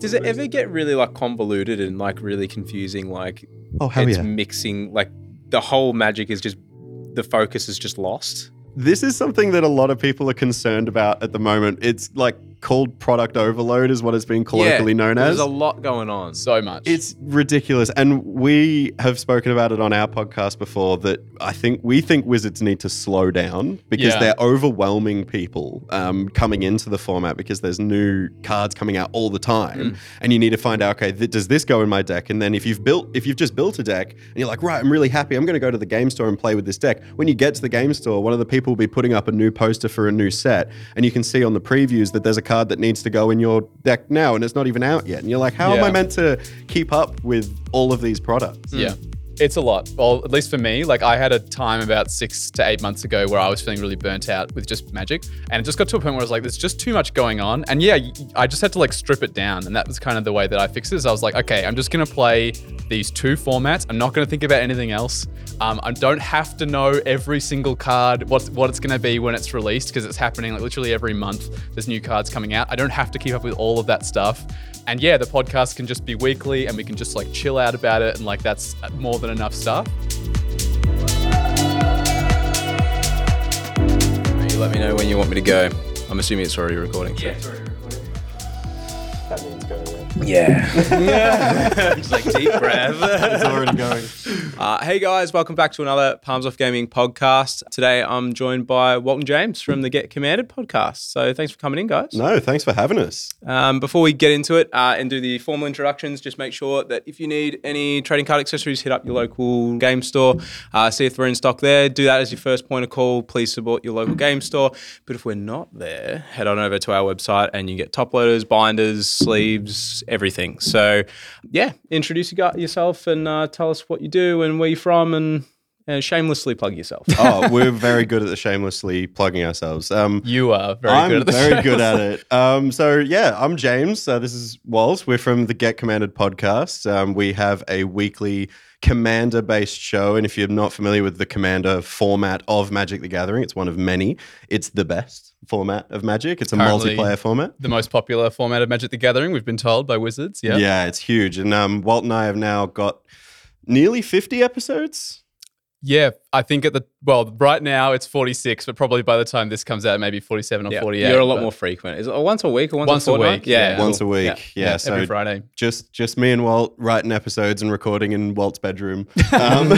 Does it ever get really like convoluted and like really confusing? Like Oh hell it's yeah! mixing like the whole magic is just the focus is just lost. This is something that a lot of people are concerned about at the moment. It's like called product overload, is what it's been colloquially known as. There's a lot going on. So much. It's ridiculous. And we have spoken about it on our podcast before that I think we think wizards need to slow down because Yeah. they're overwhelming people um, coming into the format because there's new cards coming out all the time. And you need to find out, okay, th- does this go in my deck? And then if you've built, if you've just built a deck and you're like, right, I'm really happy, I'm going to go to the game store and play with this deck. When you get to the game store, one of the people will be putting up a new poster for a new set. And you can see on the previews that there's a card that needs to go in your deck now and it's not even out yet. And you're like, how am I meant to keep up with all of these products? Yeah. It's a lot. Well, at least for me, like I had a time about six to eight months ago where I was feeling really burnt out with just magic. And it just got to a point where I was like, there's just too much going on. And yeah, I just had to like strip it down. And that was kind of the way that I fixed it. Is I was like, okay, I'm just going to play these two formats. I'm not going to think about anything else. Um, I don't have to know every single card, what, what it's going to be when it's released, because it's happening like literally every month. There's new cards coming out. I don't have to keep up with all of that stuff. And yeah, the podcast can just be weekly and we can just like chill out about it. And like that's more than enough stuff. You let me know when you want me to go. I'm assuming it's already recording. so- That means. Yeah. Just like deep breath. It's already going. Uh, hey guys, welcome back to another Palms Off Gaming podcast. Today I'm joined by Walt and James from the Get Commanded podcast. So thanks for coming in, guys. No, thanks for having us. Um, before we get into it uh, and do the formal introductions, just make sure that if you need any trading card accessories, hit up your local game store, uh, see if we're in stock there. Do that as your first point of call. Please support your local game store. But if we're not there, head on over to our website and you get top loaders, binders, sleeves, everything. So, yeah, introduce yourself and uh, tell us what you do and where you're from and, and shamelessly plug yourself. Oh, we're very good at the shamelessly plugging ourselves. Um, You are very I'm good at the very good at it. Um, so yeah, I'm James. Uh, this is Walt. We're from the Get Commanded podcast. Um, we have a weekly commander-based show, and if you're not familiar with the commander format of Magic: The Gathering, it's one of many. It's the best format of Magic. It's a Currently- multiplayer format. The most popular format of Magic the Gathering, we've been told by Wizards. Yeah. Yeah, it's huge. And um, Walt and I have now got nearly 50 episodes. Yeah. I think at the, well, right now it's 46, but probably by the time this comes out, maybe 47 or Yeah, 48. You're a lot more frequent. Is it once a week or once, Once a a fortnight? week, yeah. Once cool. a Yeah. week. Yeah, so every Friday. just just me and Walt writing episodes and recording in Walt's bedroom, um,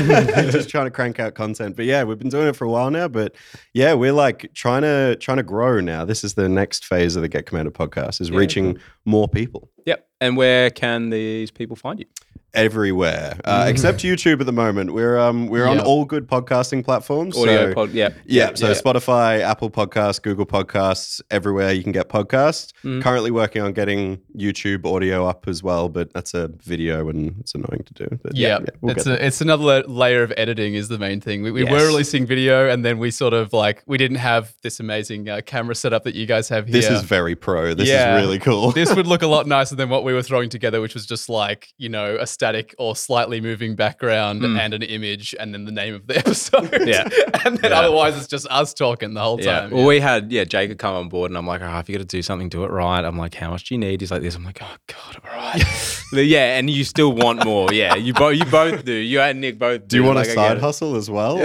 just trying to crank out content. But yeah, we've been doing it for a while now. But yeah, we're like trying to trying to grow now. This is the next phase of the Get Commanded podcast is reaching more people Yep. And where can these people find you? Everywhere, uh, except YouTube at the moment. We're um we're on all good podcasting platforms. Audio so- pod. Yeah, Yep, so. Spotify, Apple Podcasts, Google Podcasts, everywhere you can get podcasts. Mm. Currently working on getting YouTube audio up as well, but that's a video and it's annoying to do. But Yeah, we'll it's a, it's another layer of editing is the main thing. We, we Yes. were releasing video, and then we sort of like we didn't have this amazing uh, camera setup that you guys have here. This is very pro. This Yeah. is really cool. this would look a lot nicer than what we were throwing together, which was just like you know a static or slightly moving background hmm. and an image, and then the name of the episode. Yeah. and then Yeah. otherwise it's just us talking the whole Yeah. time. Well, we had yeah Jacob come on board, and I'm like, oh, if you got to do something, do it right. I'm like, how much do you need? He's like this. I'm like, oh god, all right. Yeah, and you still want more. Yeah, you both you both do. You and Nick both. do do you want like, a I side hustle as well?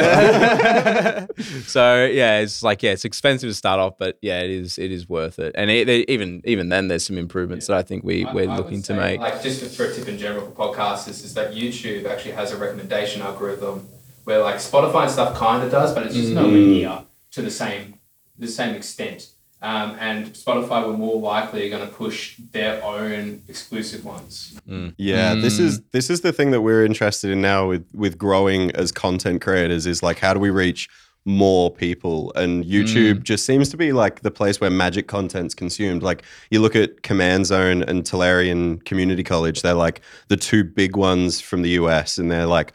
so yeah, it's like yeah, it's expensive to start off, but yeah, it is it is worth it. And it, they- even even then, there's some improvements that I think we we're I- I looking to make. Like just for a tip in general for podcasters is that YouTube actually has a recommendation algorithm where like Spotify and stuff kind of does, but it's just nowhere near to the same the same extent. Um, and Spotify were more likely going to push their own exclusive ones. Yeah, this is this is the thing that we're interested in now with with growing as content creators is like how do we reach more people and YouTube mm. just seems to be like the place where magic content's consumed. Like you look at Command Zone and Tolarian Community College, they're like the two big ones from the US and they're like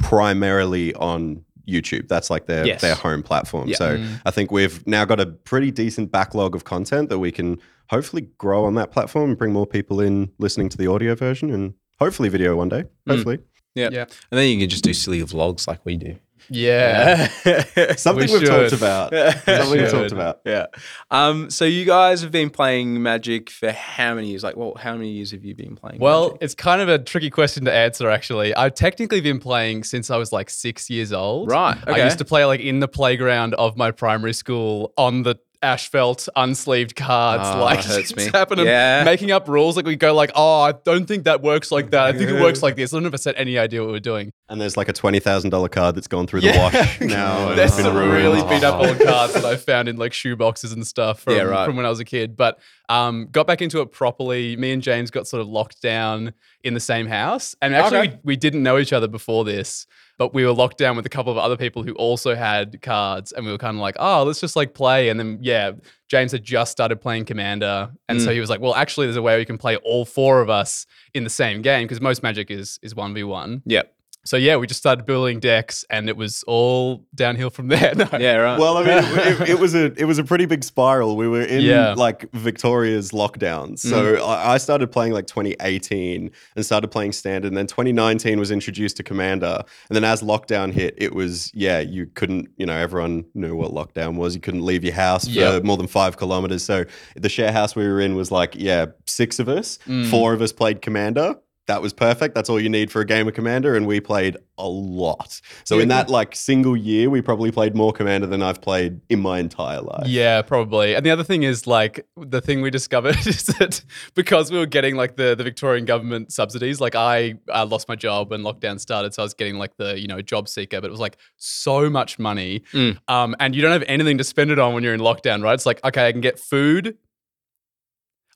primarily on YouTube. That's like their Yes. their home platform. Yeah. So mm. I think we've now got a pretty decent backlog of content that we can hopefully grow on that platform and bring more people in listening to the audio version and hopefully video one day. Mm. Hopefully. Yeah. Yeah. And then you can just do silly vlogs like we do. Yeah. Something We have talked about. Something we've talked about. Yeah. Um, so you guys have been playing Magic for how many years? Like, well, how many years have you been playing? Well, Magic? it's kind of a tricky question to answer, actually. I've technically been playing since I was like six years old. Right, Okay. I used to play like in the playground of my primary school on the asphalt unsleeved cards, Oh, like hurts me. happening, Yeah. making up rules. Like we go like, oh, I don't think that works like that. I think it works like this. I don't know if I had any idea what we're doing. And there's like a twenty thousand dollar card that's gone through the wash now. and There's it's been some ruined. really beat up old cards that I found in like shoe boxes and stuff from, Yeah, right. from when I was a kid. But um, got back into it properly. Me and James got sort of locked down in the same house. And actually, Okay. we, we didn't know each other before this, but we were locked down with a couple of other people who also had cards. And we were kind of like, oh, let's just like play. And then, yeah, James had just started playing Commander. And Mm. so he was like, well, actually, there's a way we can play all four of us in the same game because most Magic is is 1v1. Yep. So yeah, we just started building decks and it was all downhill from there. No. Yeah, right. Well, I mean, it, it, it was a it was a pretty big spiral. We were in Yeah. like Victoria's lockdown, so I, I started playing like 2018 and started playing standard. And then 2019 was introduced to Commander, and then as lockdown hit, it was yeah, you couldn't, you know, everyone knew what lockdown was. You couldn't leave your house for Yep. more than five kilometers. So the share house we were in was like yeah, six of us, Mm. four of us played Commander. That was perfect. That's all you need for a game of Commander, and we played a lot. So in that like single year, we probably played more Commander than I've played in my entire life. Yeah, probably. And the other thing is like the thing we discovered is that because we were getting like the, the Victorian government subsidies, like I, I lost my job when lockdown started, so I was getting like the you know job seeker, but it was like so much money, Mm. um, and you don't have anything to spend it on when you're in lockdown, right? It's like okay, I can get food,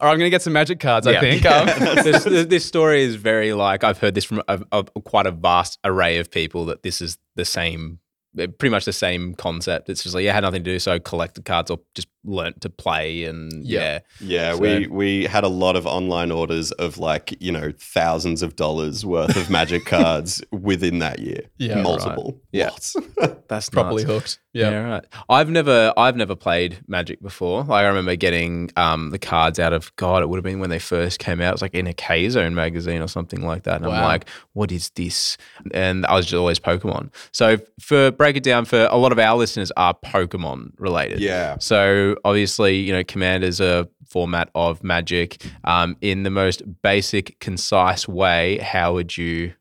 or I'm gonna get some magic cards. I think. Um, this, this this story is very like I've heard this from a, a, quite a vast array of people that this is the same, eh, pretty much the same concept. It's just like yeah, had nothing to do, so collected cards or just learnt to play and Yeah. yeah, Yeah, So- we we had a lot of online orders of like you know thousands of dollars worth of Magic cards within that year. Yeah, right. multiple. Yeah. Lots. that's probably hooked. Yeah. Yeah, right. I've never, I've never played Magic before. Like I remember getting um, the cards out of God. It would have been when they first came out. It was like in a K Zone magazine or something like that. And I'm like, what is this? And I was just always Pokemon. So for break it down for a lot of our listeners are Pokemon related. Yeah. So obviously, you know, Commander's a format of Magic. Um, in the most basic, concise way, how would you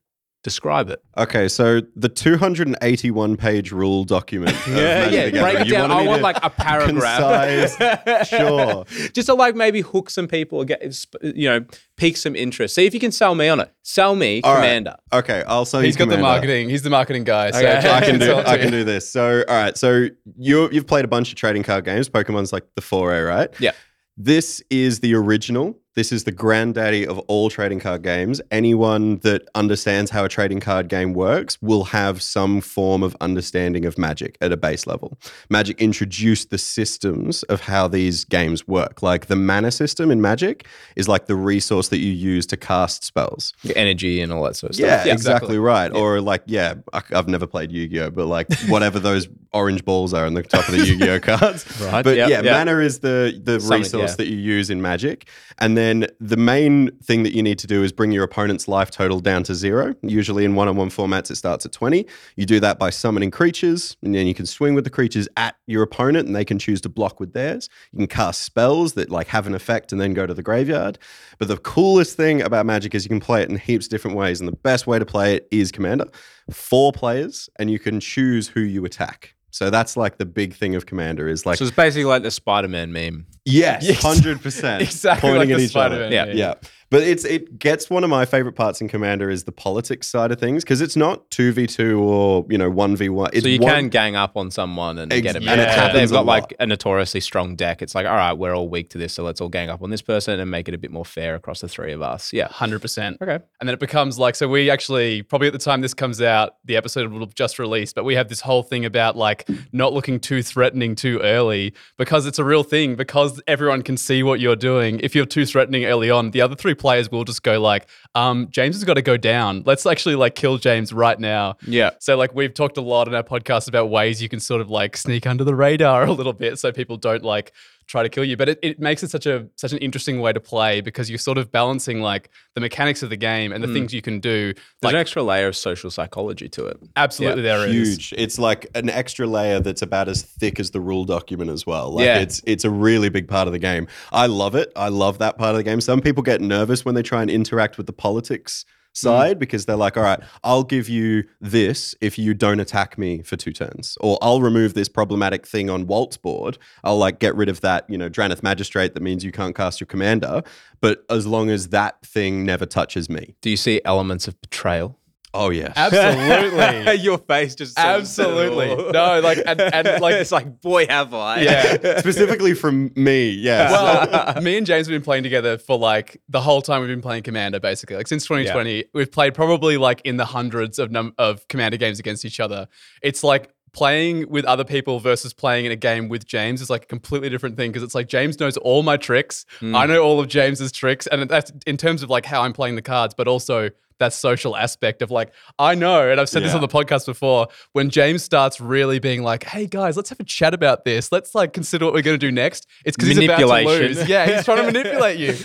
describe it? Okay, so the 281 page rule document. Of Magic the break it you down. wanted I want like a paragraph. concise- sure. Just to like maybe hook some people, get you know, pique some interest. See if you can sell me on it. Sell me, All right. Commander. Okay, I'll sell He's you got the marketing. He's the marketing guy. So Okay. I can do I can do this. So all right, so you you've played a bunch of trading card games. Pokemon's like the foray, right? Yeah. This is the original. This is the granddaddy of all trading card games. Anyone that understands how a trading card game works will have some form of understanding of Magic at a base level. Magic introduced the systems of how these games work. Like the mana system in Magic is like the resource that you use to cast spells. Energy and all that sort of stuff. Yeah, stuff. exactly, right. Or like, yeah, I, I've never played Yu-Gi-Oh, but like whatever those orange balls are on the top of the Yu-Gi-Oh cards. Right, But yep, yeah, yep. mana is the the Something, resource yeah. that you use in Magic, and then the main thing that you need to do is bring your opponent's life total down to zero. Usually in one-on-one formats, it starts at twenty. You do that by summoning creatures, and then you can swing with the creatures at your opponent, and they can choose to block with theirs. You can cast spells that like have an effect and then go to the graveyard. But the coolest thing about Magic is you can play it in heaps of different ways, and the best way to play it is Commander. Four players, and you can choose who you attack. So that's like the big thing of Commander is like So it's basically like the Spider-Man meme. yes, hundred percent, Exactly like the Spider-Man Yeah, meme. yeah. But it's it gets one of my favorite parts in Commander is the politics side of things because it's not two v two or you know one v one. So you can gang up on someone and Ex- get them. and it They've got lot. like a notoriously strong deck. It's like, all right, we're all weak to this, so let's all gang up on this person and make it a bit more fair across the three of us. Yeah. Hundred percent. Okay. And then it becomes like so. We actually probably at the time this comes out, the episode will have just released, but we have this whole thing about like not looking too threatening too early because it's a real thing. Because everyone can see what you're doing. If you're too threatening early on, the other three players will just go like, um, "James has got to go down. Let's actually like kill James right now." Yeah. So like we've talked a lot in our podcast about ways you can sort of like sneak under the radar a little bit so people don't like try to kill you. But it, it makes it such a such an interesting way to play because you're sort of balancing like the mechanics of the game and the hmm. things you can do. There's Like an extra layer of social psychology to it. absolutely there is. huge. It's like an extra layer that's about as thick as the rule document as well. Like Yeah. it's it's a really big part of the game. I love it. I love that part of the game. Some people get nervous when they try and interact with the politics Mm-hmm. side because they're like, all right, I'll give you this if you don't attack me for two turns. Or I'll remove this problematic thing on Walt's board. I'll like get rid of that, you know, Drannith Magistrate that means you can't cast your commander. But as long as that thing never touches me. Do you see elements of betrayal? Oh yes. Absolutely. Your face just says it all. Absolutely. Oh. No, like and, and like it's like, boy, have I. yeah. Specifically from me, yes. Well, me and James have been playing together for like the whole time we've been playing Commander, basically. Like since 2020, we've played probably like in the hundreds of num- of Commander games against each other. It's like playing with other people versus playing in a game with James is like a completely different thing because it's like James knows all my tricks. Hmm. I know all of James's tricks, and that's in terms of like how I'm playing the cards, but also that social aspect of like I know, and I've said this on the podcast before. When James starts really being like, "Hey guys, let's have a chat about this. Let's like consider what we're going to do next." It's because he's about to lose. Yeah, he's trying to manipulate you.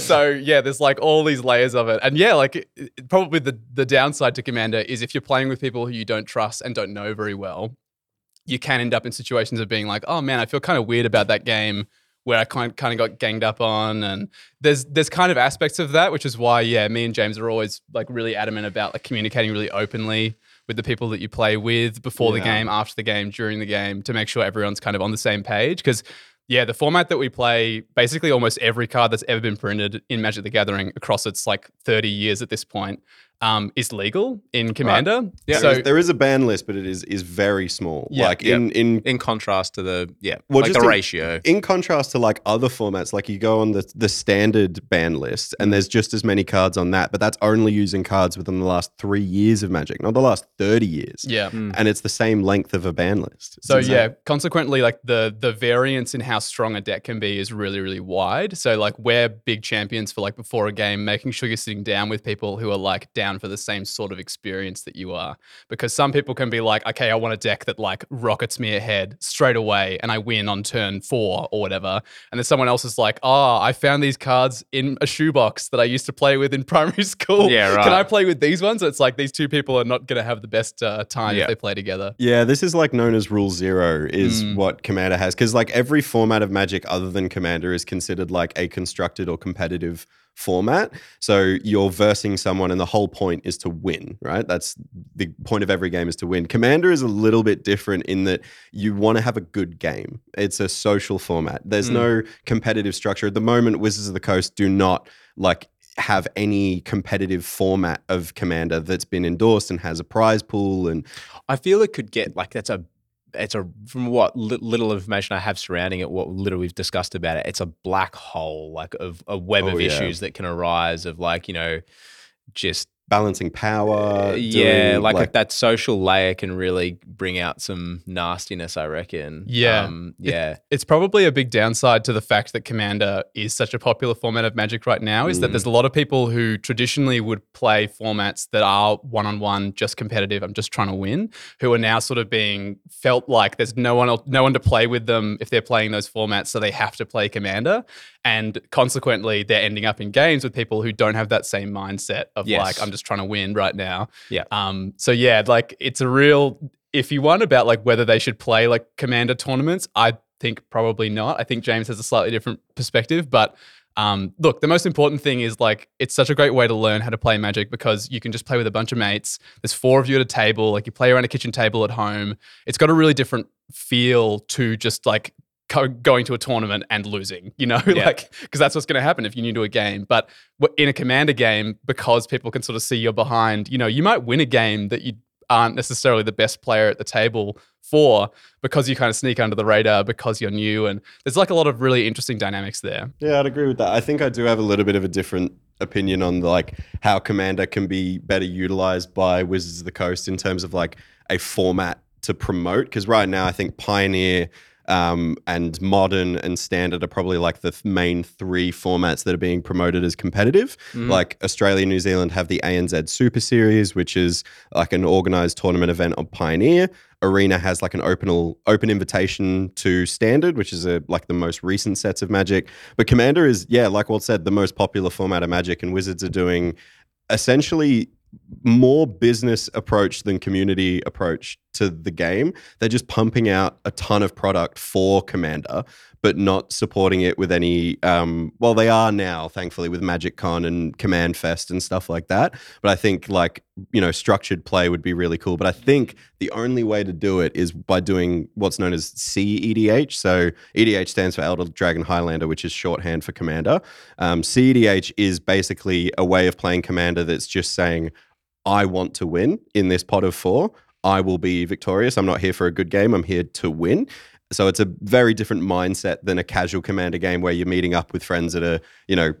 So yeah, there's like all these layers of it, and yeah, like it- probably the the downside to Commander is if you're playing with people who you don't trust and don't know very well, you can end up in situations of being like, "Oh man, I feel kind of weird about that game." Where I kind kind of got ganged up on, and there's there's kind of aspects of that, which is why yeah, me and James are always like really adamant about like communicating really openly with the people that you play with before the game, after the game, during the game, to make sure everyone's kind of on the same page. Because yeah, the format that we play, basically almost every card that's ever been printed in Magic the Gathering across its like 30 years at this point, um, is legal in Commander. Yeah. So there, is, there is a ban list, but it is is very small. Yeah, like yeah. in in In contrast to the yeah, Well, like the in- ratio. in contrast to like other formats, like you go on the the standard ban list, Mm. and there's just as many cards on that, but that's only using cards within the last three years of Magic, not the last thirty years. yeah. and it's the same length of a ban list. It's So insane. yeah, consequently, like the the variance in how strong a deck can be is really really wide. So like we're big champions for like before a game, making sure you're sitting down with people who are like down for the same sort of experience that you are. Because some people can be like, okay, I want a deck that like rockets me ahead straight away, and I win on turn four or whatever. And then someone else is like, oh, I found these cards in a shoebox that I used to play with in primary school. Yeah, right. Can I play with these ones? It's like these two people are not going to have the best uh, time Yeah. if they play together. Yeah, this is like known as Rule Zero, is Mm. what Commander has. Because like every format of Magic other than Commander is considered like a constructed or competitive format. So you're versing someone, and the whole point is to win, right? That's the point of every game is to win. Commander is a little bit different in that you want to have a good game. It's a social format. There's hmm. no competitive structure at the moment. Wizards of the Coast do not like have any competitive format of commander that's been endorsed and has a prize pool and I feel it could get like that's a it's a from what li- little information I have surrounding it, what little we've discussed about it, it's a black hole like of a web Oh, of yeah. issues that can arise of like you know just balancing power. yeah, doing, like, that social layer can really bring out some nastiness. I reckon. Yeah. um, yeah. it's probably a big downside to the fact that Commander is such a popular format of Magic right now is that Mm. there's a lot of people who traditionally would play formats that are one on one, just competitive. I'm just trying to win. Who are now sort of being felt like there's no one else, no one to play with them if they're playing those formats, so they have to play Commander, and consequently they're ending up in games with people who don't have that same mindset of Yes. like I'm just trying to win right now. Yeah. Um. So yeah, like it's a real if you want about like whether they should play like commander tournaments, I think probably not. I think James has a slightly different perspective, but um, look, the most important thing is like it's such a great way to learn how to play Magic because you can just play with a bunch of mates. There's four of you at a table, like you play around a kitchen table at home. It's got a really different feel to just like co- going to a tournament and losing, you know, Yeah. like because that's what's going to happen if you're new to a game. But in a commander game, because people can sort of see you're behind, you know, you might win a game that you aren't necessarily the best player at the table for because you kind of sneak under the radar because you're new and there's like a lot of really interesting dynamics there. Yeah, I'd agree with that. I think I do have a little bit of a different opinion on like how Commander can be better utilized by Wizards of the Coast in terms of like a format to promote. Because right now, I think Pioneer um, and Modern and Standard are probably like the th- main three formats that are being promoted as competitive. Like Australia, and New Zealand have the ANZ Super Series, which is like an organized tournament event on Pioneer. Arena has like an open open invitation to Standard, which is a like the most recent sets of Magic. But Commander is yeah, like Walt said, the most popular format of Magic, and Wizards are doing essentially more business approach than community approach to the game. They're just pumping out a ton of product for Commander, but not supporting it with any. Um, well, they are now, thankfully, with Magic Con and Command Fest and stuff like that. But I think like you know structured play would be really cool. But I think the only way to do it is by doing what's known as CEDH. So EDH stands for Elder Dragon Highlander, which is shorthand for Commander. Um, CEDH is basically a way of playing Commander that's just saying. I want to win in this pod of four. I will be victorious. I'm not here for a good game. I'm here to win. So it's a very different mindset than a casual commander game where you're meeting up with friends at a, you know,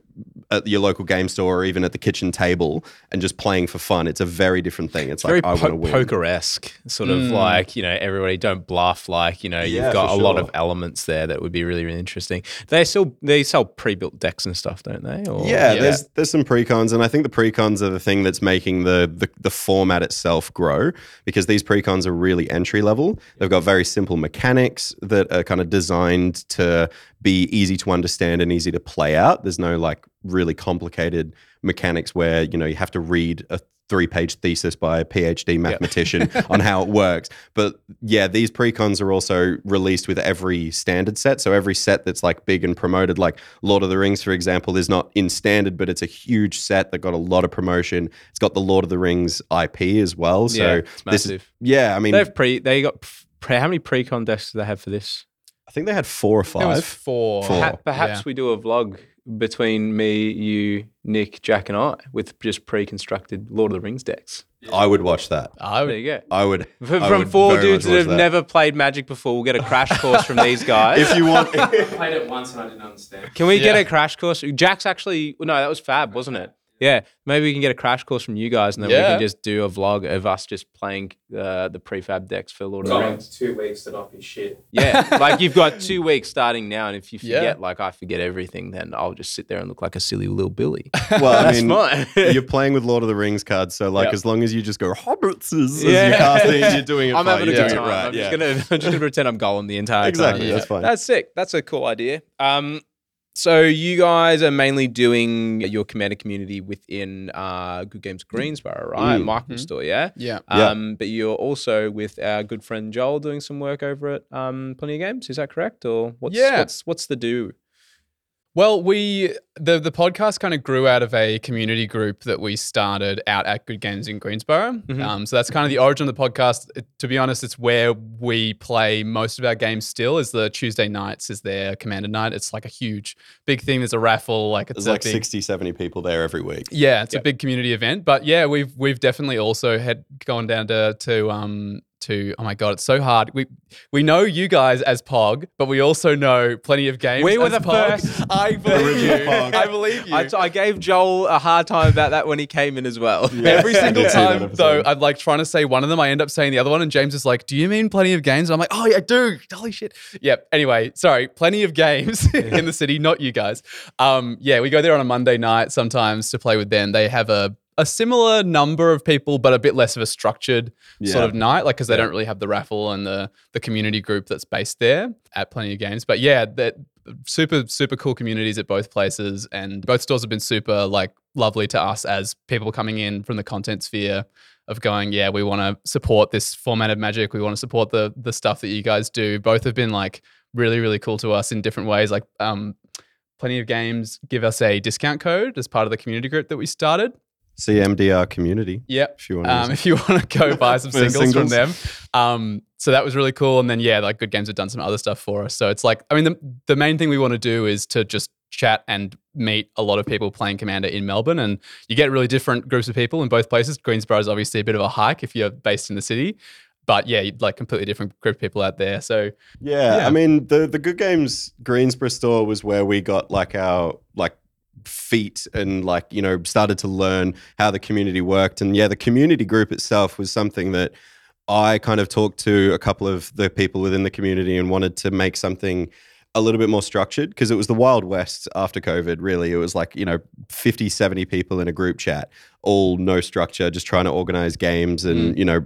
at your local game store or even at the kitchen table and just playing for fun. It's a very different thing. It's very like I want to po- win. poker esque, sort of Mm. like you know everybody don't bluff. Like you know Yeah, you've got a for lot of elements there that would be really really interesting. They still they sell pre built decks and stuff, don't they? Or, Yeah, Yeah. there's there's some precons, and I think the precons are the thing that's making the, the the format itself grow because these precons are really entry level. They've got very simple mechanics that are kind of designed to be easy to understand and easy to play out. There's no like really complicated mechanics where you know you have to read a three page thesis by a PhD mathematician on how it works. But yeah, these precons are also released with every standard set. So every set that's like big and promoted, like Lord of the Rings, for example, is not in standard, but it's a huge set that got a lot of promotion. It's got the Lord of the Rings IP as well. So Yeah, it's this is, yeah, I mean, They have pre. They got pre, how many pre-con decks do they have for this? I think they had four or It was five. four. Four. Perha- perhaps Yeah. we do a vlog between me, you, Nick, Jack, and I with just pre-constructed Lord of the Rings decks. I would watch that. I There would, you go. I would. From, I from would four dudes that watch have never played Magic before, we'll get a crash course from these guys. If you want, I played it once and I didn't understand. Can we get a crash course? Jack's actually no, that was Fab, wasn't it? Yeah, maybe we can get a crash course from you guys, and then we can just do a vlog of us just playing uh, the prefab decks for Lord of the Rings. two weeks to not be shit. Yeah, like you've got two weeks starting now, and if you forget, Yeah. like I forget everything, then I'll just sit there and look like a silly little Billy. well, I That's mean, fine. you're playing with Lord of the Rings cards, so like Yeah. as long as you just go hobbits as Yeah. you cast it, you're doing it. I'm fine. having a You're good doing time. it right. I'm, yeah. just gonna, I'm just gonna pretend I'm Gollum the entire Exactly, time. that's fine. That's sick. That's a cool idea. Um, so you guys are mainly doing your commander community within uh, Good Games Greensborough, right? Mm. Michael Store, yeah. yeah. Yeah. Um, but you're also with our good friend Joel doing some work over at um, Plenty of Games. Is that correct, or what's Yeah. what's what's the do? Well, we the the podcast kind of grew out of a community group that we started out at Good Games in Greensborough. Mhm. Um, so that's kind of the origin of the podcast. It- to be honest, it's where we play most of our games. Still, is the Tuesday nights is their commander night. It's like a huge, big thing. There's a raffle. Like it's There's like big, 60, 70 people there every week. Yeah, it's Yep. a big community event. But yeah, we've we've definitely also had gone down to to um to oh my god, it's so hard. We we know you guys as Pog, but we also know plenty of games. We were as the Pog. first. I believe you. I believe you. I, t- I gave Joel a hard time about that when he came in as well. Every single did time, episode. though, I'm like trying to say one of them. I end up saying the other one, and James is like, "Do you mean plenty of games?" And I'm like, "Oh yeah, I do." Holy shit! Yep. Anyway, sorry, plenty of games in the city, not you guys. Um, yeah, we go there on a Monday night sometimes to play with them. They have a a similar number of people, but a bit less of a structured sort of night, like because they Yeah. don't really have the raffle and the the community group that's based there at Plenty of Games. But yeah, that super super cool communities at both places, and both stores have been super like lovely to us as people coming in from the content sphere of going, yeah, we want to support this format of magic. We want to support the the stuff that you guys do. Both have been like really really cool to us in different ways. Like um, Plenty of Games give us a discount code as part of the community group that we started. CMDR community. Yep. If you want to Um, if you want to go buy some the singles, from them. Um, so that was really cool. And then, yeah, like Good Games have done some other stuff for us. So it's like, I mean, the, the main thing we want to do is to just chat and meet a lot of people playing Commander in Melbourne. And you get really different groups of people in both places. Greensborough is obviously a bit of a hike if you're based in the city. But yeah, like completely different group of people out there. So Yeah, Yeah. I mean the the Good Games Greensborough store was where we got like our like feet and like you know started to learn how the community worked. And yeah the community group itself was something that I kind of talked to a couple of the people within the community and wanted to make something a little bit more structured because it was the wild west after covid really. It was like you know 50 70 people in a group chat all no structure just trying to organize games and you know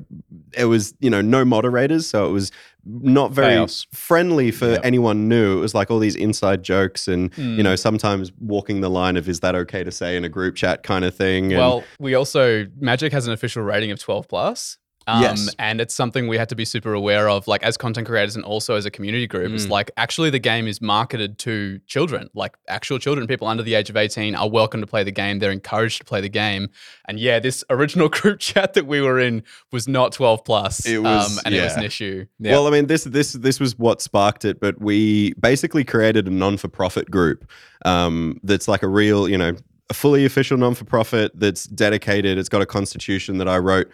it was you know no moderators so it was not very Chaos. friendly for Yeah. anyone new it was like all these inside jokes and Hmm. you know sometimes walking the line of is that okay to say in a group chat kind of thing and Well, we also Magic has an official rating of 12 plus. Um, Yes. and it's something we had to be super aware of, like as content creators and also as a community group. It's like actually the game is marketed to children, like actual children, people under the age of 18 are welcome to play the game. They're encouraged to play the game. And yeah, this original group chat that we were in was not 12 plus. It was- um, and it was an issue. Well, I mean, this this this was what sparked it, but we basically created a non-for-profit group um, that's like a real, you know, a fully official non-for-profit that's dedicated. It's got a constitution that I wrote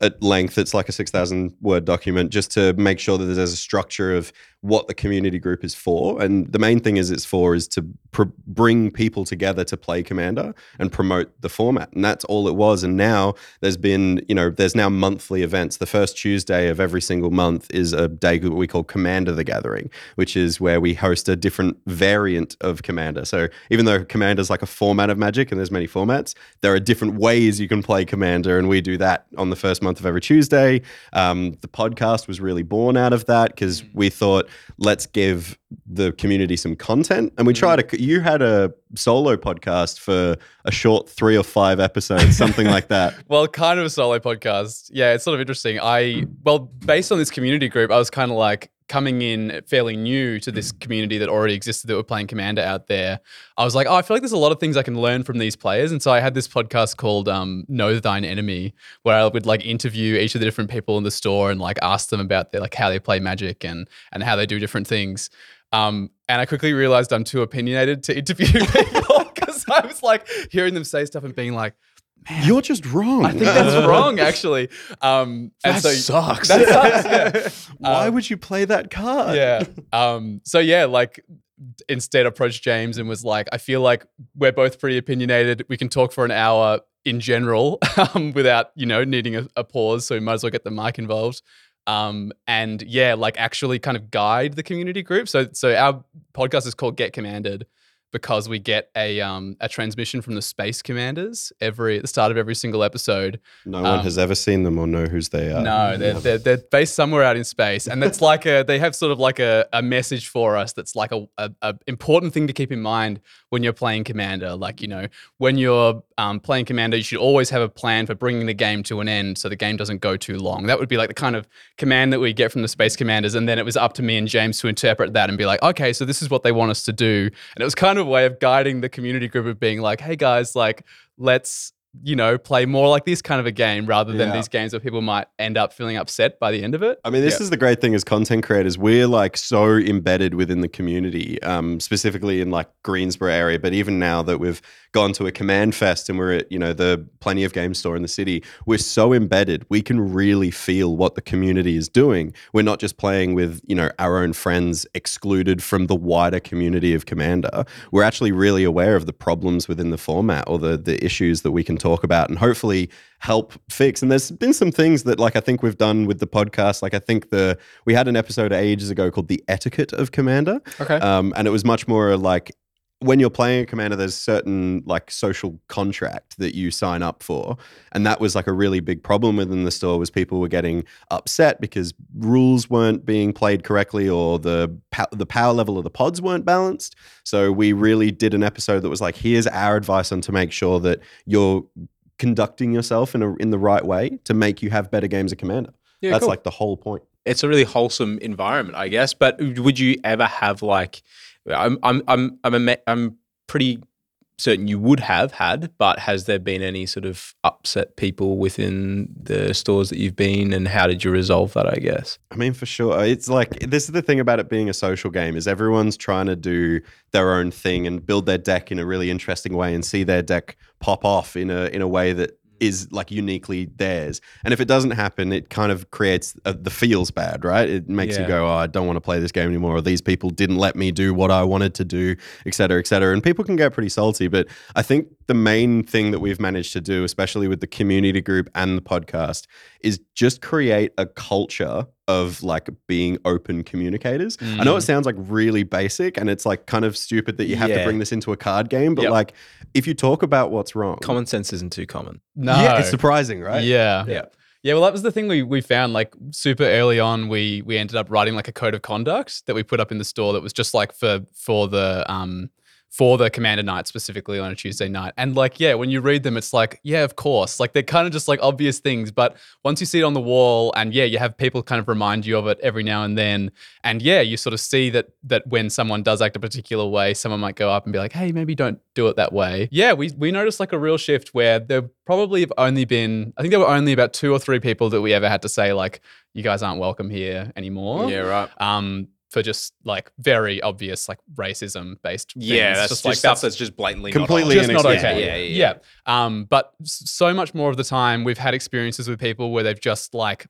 at length. It's like a six thousand word document just to make sure that there's a structure of what the community group is for. And the main thing is it's for is to pr- bring people together to play Commander and promote the format. And that's all it was. And now there's been, you know, there's now monthly events. The first Tuesday of every single month is a day we call Commander the Gathering, which is where we host a different variant of Commander. So even though Commander is like a format of Magic and there's many formats, there are different ways you can play Commander. And we do that on the first month of every Tuesday. Um, the podcast was really born out of that because we thought, let's give the community some content. And we try to, mm. you had a solo podcast for a short three or five episodes, something like that. Well, kind of a solo podcast. Yeah, it's sort of interesting. I well, based on this community group, I was kind of like coming in fairly new to this community that already existed that were playing Commander out there. I was like, oh, I feel like there's a lot of things I can learn from these players, and so I had this podcast called um, "Know Thine Enemy," where I would like interview each of the different people in the store and like ask them about their like how they play Magic and and how they do different things. Um, and I quickly realized I'm too opinionated to interview people because I was like hearing them say stuff and being like. You're just wrong. I think that's wrong, actually. Um, and That so sucks. That sucks. Yeah. Why Um, would you play that card? yeah. Um, so yeah, like instead approached James and was like, I feel like we're both pretty opinionated. We can talk for an hour in general um, without you know needing a, a pause. So we might as well get the mic involved. Um, and yeah, like actually kind of guide the community group. So so our podcast is called Get Commanded because we get a um, a transmission from the space commanders every at the start of every single episode No one Um, has ever seen them or know who's they are. no, they're, they're, they're based somewhere out in space. And that's like a, they have sort of like a, a message for us that's like a, a, a important thing to keep in mind when you're playing Commander. Like, you know, when you're um, playing Commander, you should always have a plan for bringing the game to an end so the game doesn't go too long. That would be like the kind of command that we get from the space commanders. And then it was up to me and James to interpret that and be like, okay, so this is what they want us to do. And it was kind of a way of guiding the community group of being like, hey guys, like, let's you know, play more like this kind of a game rather than Yeah. these games where people might end up feeling upset by the end of it. I mean, this Yeah. is the great thing as content creators. We're like so embedded within the community, um, specifically in like Greensborough area. But even now that we've gone to a command fest and we're at, you know, the Plenty of Game store in the city, we're so embedded. We can really feel what the community is doing. We're not just playing with, you know, our own friends excluded from the wider community of Commander. We're actually really aware of the problems within the format or the the issues that we can talk about and hopefully help fix. And there's been some things that like I think we've done with the podcast. Like I think the we had an episode ages ago called The Etiquette of Commander. Okay. Um, and it was much more like when you're playing a commander, there's certain like social contract that you sign up for, and that was like a really big problem within the store. Was people were getting upset because rules weren't being played correctly, or the pow- the power level of the pods weren't balanced. So we really did an episode that was like, here's our advice on to make sure that you're conducting yourself in a in the right way to make you have better games of commander. Yeah, That's cool. like the whole point. it's a really wholesome environment, I guess. But would you ever have like, I'm, I'm, I'm, I'm, I'm pretty certain you would have had, but has there been any sort of upset people within the stores that you've been, and how did you resolve that? I guess. I mean, for sure. It's like this is the thing about it being a social game is everyone's trying to do their own thing and build their deck in a really interesting way and see their deck pop off in a in a way that is like uniquely theirs. And if it doesn't happen, it kind of creates uh, the feels bad, right? It makes you go, "Oh, I don't want to play this game anymore," or "These people didn't let me do what I wanted to do," et cetera, et cetera. And people can get pretty salty, but I think the main thing that we've managed to do, especially with the community group and the podcast, is just create a culture of like being open communicators. I know it sounds like really basic and it's like kind of stupid that you have to bring this into a card game, but Yep. like if you talk about what's wrong, Common sense isn't too common. No. yeah, it's surprising, right? Yeah. Yeah. Yeah, well, that was the thing we, we found. Like super early on, we we ended up writing like a code of conduct that we put up in the store that was just like for for the um for the commander night specifically on a Tuesday night. And like, yeah, when you read them, it's like, yeah, of course. Like they're kind of just like obvious things, but once you see it on the wall, and yeah, you have people kind of remind you of it every now and then, and yeah, you sort of see that that when someone does act a particular way, someone might go up and be like, hey, maybe don't do it that way. Yeah, we we noticed like a real shift where there probably have only been, I think there were only about two or three people that we ever had to say like, you guys aren't welcome here anymore. Yeah, right. Um, for just like very obvious like racism based. Yeah, that's just just, stuff that's just blatantly Completely not just not okay. Yeah, yeah, yeah. Um, but so much more of the time, we've had experiences with people where they've just like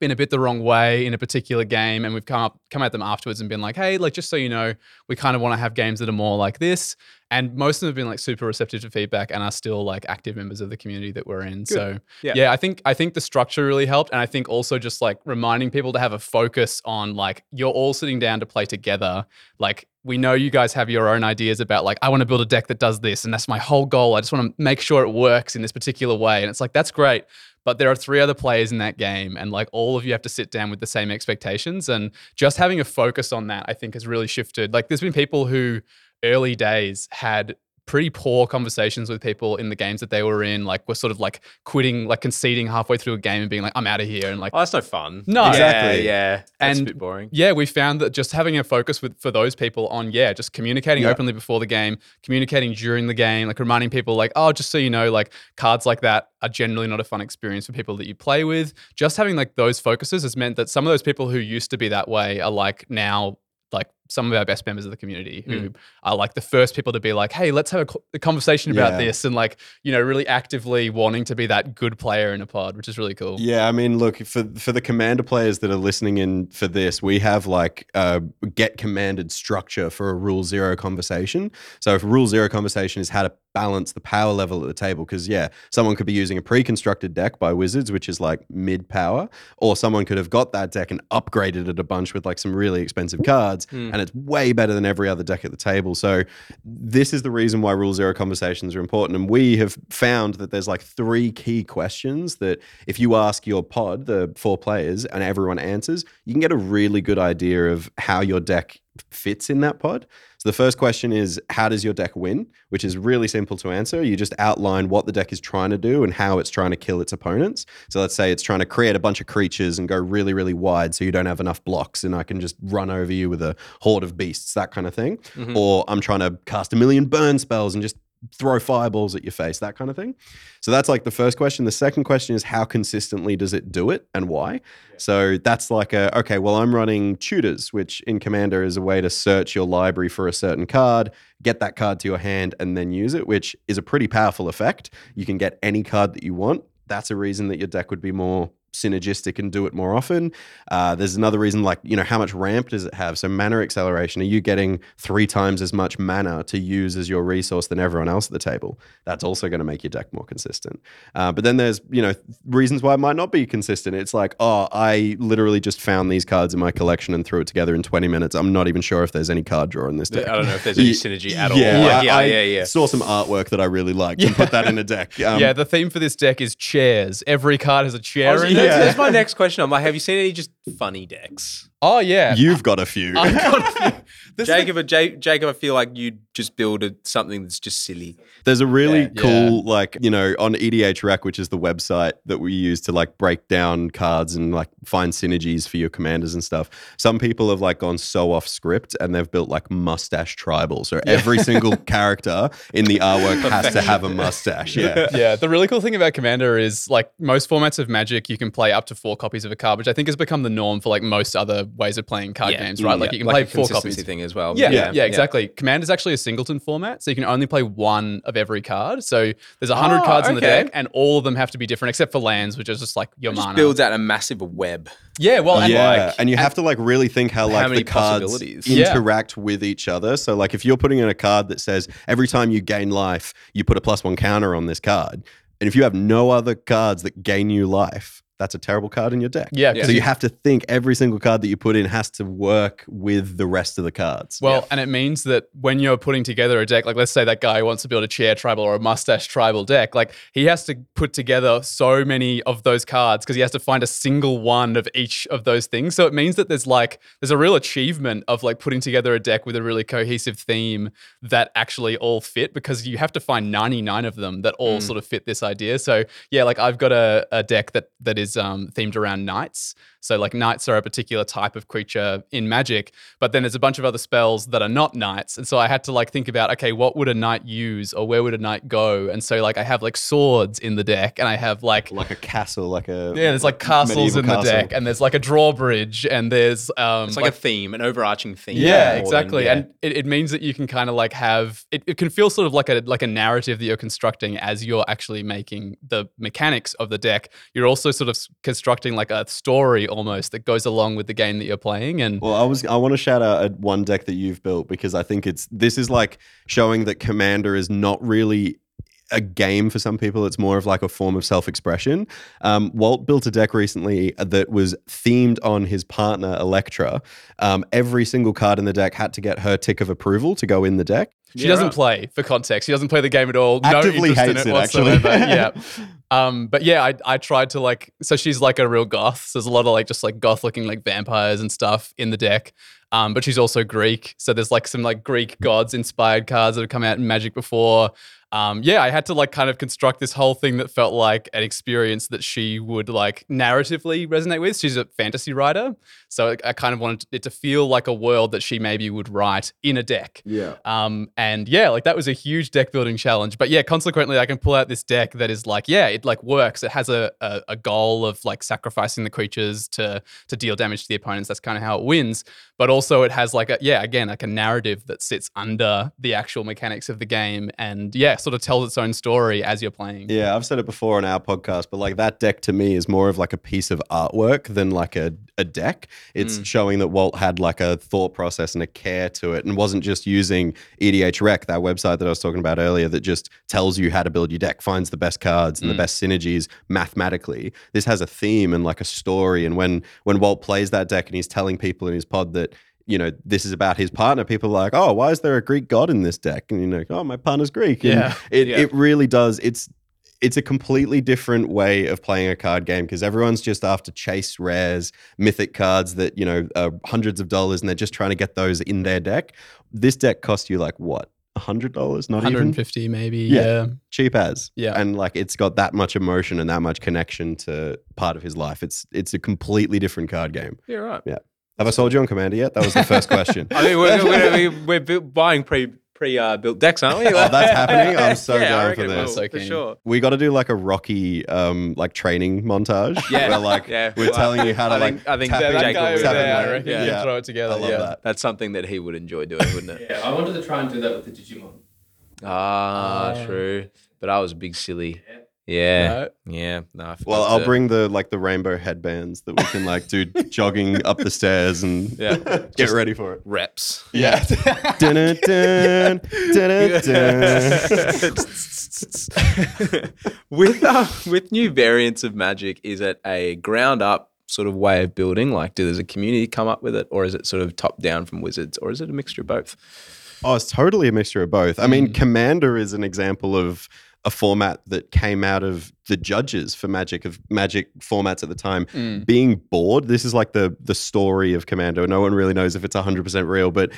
been a bit the wrong way in a particular game, and we've come up come at them afterwards and been like, "Hey, like just so you know, we kind of want to have games that are more like this." And most of them have been like super receptive to feedback and are still like active members of the community that we're in. So Yeah. yeah, I think I think the structure really helped, and I think also just like reminding people to have a focus on like you're all sitting down to play together. Like we know you guys have your own ideas about like I want to build a deck that does this, and that's my whole goal. I just want to make sure it works in this particular way, and it's like that's great. But there are three other players in that game, and like all of you have to sit down with the same expectations, and just having a focus on that, I think, has really shifted. Like there's been people who early days had pretty poor conversations with people in the games that they were in, like were sort of like quitting, like conceding halfway through a game and being like, I'm out of here. And like, Oh, that's no fun. No. Yeah, Exactly. Yeah, that's And- a bit boring. yeah, we found that just having a focus with for those people on, yeah, just communicating Yeah. openly before the game, communicating during the game, like reminding people like, oh, just so you know, like cards like that are generally not a fun experience for people that you play with. Just having like those focuses has meant that some of those people who used to be that way are like now like some of our best members of the community who mm. are like the first people to be like, hey, let's have a, a conversation about Yeah. this and like, you know, really actively wanting to be that good player in a pod, which is really cool. Yeah, I mean, look for for the commander players that are listening in for this, we have like a get commanded structure for a rule zero conversation. So if rule zero conversation is how to balance the power level at the table, because yeah, someone could be using a pre-constructed deck by Wizards, which is like mid power, or someone could have got that deck and upgraded it a bunch with like some really expensive cards, hmm. And it's way better than every other deck at the table. So this is the reason why rule zero conversations are important. And we have found that there's like three key questions that if you ask your pod, the four players, and everyone answers, you can get a really good idea of how your deck fits in that pod. So the first question is how does your deck win? Which is really simple to answer. You just outline what the deck is trying to do and how it's trying to kill its opponents. So let's say it's trying to create a bunch of creatures and go really, really wide so you don't have enough blocks and I can just run over you with a horde of beasts, that kind of thing. Mm-hmm. Or I'm trying to cast a million burn spells and just throw fireballs at your face, that kind of thing. So that's like the first question. The second question is how consistently does it do it and why? So that's like a okay, well I'm running tutors, which in Commander is a way to search your library for a certain card, get that card to your hand and then use it, which is a pretty powerful effect. You can get any card that you want. That's a reason that your deck would be more synergistic and do it more often. Uh, there's another reason, like, you know, how much ramp does it have? So, mana acceleration, are you getting three times as much mana to use as your resource than everyone else at the table? That's also going to make your deck more consistent. Uh, but then there's, you know, reasons why it might not be consistent. It's like, oh, I literally just found these cards in my collection and threw it together in 20 minutes. I'm not even sure if there's any card draw in this deck. I don't know if there's any synergy at all. Yeah, Like, yeah, I yeah, yeah. Saw some artwork that I really liked and put that in a deck. Um, yeah, the theme for this deck is chairs. Every card has a chair in That's, it. that's my next question. I'm like, have you seen any just funny decks? Oh yeah. You've got a few. I've got- this is Jacob, J- Jacob, I feel like you just build a, something that's just silly. There's a really Yeah. cool, like, you know, on EDHREC, which is the website that we use to like break down cards and like find synergies for your commanders and stuff. Some people have like gone so off script and they've built like mustache tribal. So every single character in the artwork has to have a mustache. Yeah. yeah, the really cool thing about Commander is like most formats of Magic, you can play up to four copies of a card, which I think has become the the norm for like most other ways of playing card Yeah. games, right? Mm, Like you can Like play a four consistency copies. thing as well. Yeah, yeah, exactly. Command is actually a singleton format, so you can only play one of every card. So there's a hundred Oh, cards in the deck, and all of them have to be different, except for lands, which is just like your Just mana. builds out a massive web. yeah, well, and yeah, like, and you have to like really think how like many the cards possibilities. Yeah. interact with each other. So like if you're putting in a card that says every time you gain life, you put a plus one counter on this card, and if you have no other cards that gain you life, that's a terrible card in your deck. Yeah, 'cause So you you- have to think every single card that you put in has to work with the rest of the cards. Well, and it means that when you're putting together a deck, like let's say that guy wants to build a chair tribal or a mustache tribal deck, like he has to put together so many of those cards because he has to find a single one of each of those things. So it means that there's like there's a real achievement of like putting together a deck with a really cohesive theme that actually all fit because you have to find 99 of them that all mm. sort of fit this idea. So yeah, like I've got a, a deck that that is um, themed around knights. So like knights are a particular type of creature in Magic, but then there's a bunch of other spells that are not knights. And so I had to like think about okay, what would a knight use or where would a knight go? And so like I have like swords in the deck, and I have like like a castle, like a yeah, there's like castles medieval in the castle. deck, and there's like a drawbridge, and there's um It's like, a theme, an overarching theme. yeah, more than- exactly. yeah. And it, it means that you can kind of like have it, it can feel sort of like a like a narrative that you're constructing as you're actually making the mechanics of the deck. You're also sort of s- constructing like a story almost that goes along with the game that you're playing. And Well, I was I want to shout out at one deck that you've built because I think it's this is like showing that Commander is not really a game for some people. It's more of like a form of self-expression. Um, Walt built a deck recently that was themed on his partner Electra. Um, every single card in the deck had to get her tick of approval to go in the deck. she doesn't play for context. She doesn't play the game at all. Actively no interest hates in it, it, actually. whatsoever. yeah. Um, but yeah, I, I tried to like, so she's like a real goth. So there's a lot of like just like goth looking like vampires and stuff in the deck. Um, but she's also Greek. So there's like some like Greek gods inspired cards that have come out in Magic before. Um, yeah, I had to like kind of construct this whole thing that felt like an experience that she would like narratively resonate with. She's a fantasy writer. So I, kind of wanted it to feel like a world that she maybe would write in a deck. Yeah. Um, and yeah, like that was a huge deck building challenge. But yeah, consequently, I can pull out this deck that is like, yeah, it like works. It has a, a, a goal of like sacrificing the creatures to to deal damage to the opponents. That's kind of how it wins. But also, it has like a yeah, again, like a narrative that sits under the actual mechanics of the game, and yeah, sort of tells its own story as you're playing. Yeah, I've said it before on our podcast, but like that deck to me is more of like a piece of artwork than like a, a deck. It's mm. showing that Walt had like a thought process and a care to it and wasn't just using EDHREC, that website that I was talking about earlier that just tells you how to build your deck, finds the best cards and the mm. best synergies mathematically. This has a theme and like a story. And when when Walt plays that deck and he's telling people in his pod that you know, this is about his partner. People are like, oh, why is there a Greek god in this deck? And you know, oh, my partner's Greek. And Yeah. it, Yeah. it really does. It's it's a completely different way of playing a card game because everyone's just after chase rares, mythic cards that you know are hundreds of dollars, and they're just trying to get those in their deck. This deck costs you like what, a hundred dollars? Not even 150 maybe. Yeah. Yeah. cheap as. Yeah. and like it's got that much emotion and that much connection to part of his life. It's it's a completely different card game. Yeah, right. Have I sold you on Commander yet? That was the first question. I mean, we're, we're, we're, we're buying pre pre uh, built decks, aren't we? Oh, that's happening? I'm so yeah, down for this. we'll, So for keen. sure. We got to do like a Rocky, um, like training montage. Yeah. where like Yeah. we're Well, telling you how to I like. think- I think tap that that Jake guy will over there, I reckon it. Yeah. throw it together. I love yeah. that. That's something that he would enjoy doing, wouldn't it? Yeah, I wanted to try and do that with the Digimon. Ah, Ah. true. But I was a big silly. Yeah. No? Yeah. No, I forgot Well, I'll to- bring the like the rainbow headbands that we can like do jogging up the stairs and Yeah. get Just- ready for it. reps. Yeah. dun, dun, dun, dun, dun. with uh, with new variants of magic, is it a ground up sort of way of building? Like, does a community come up with it, or is it sort of top down from wizards, or is it a mixture of both? Oh, it's totally a mixture of both. I mean, Commander is an example of a format that came out of the judges for Magic of Magic formats at the time Mm. being bored. This is like the the story of Commander. No one really knows if it's 100% real, but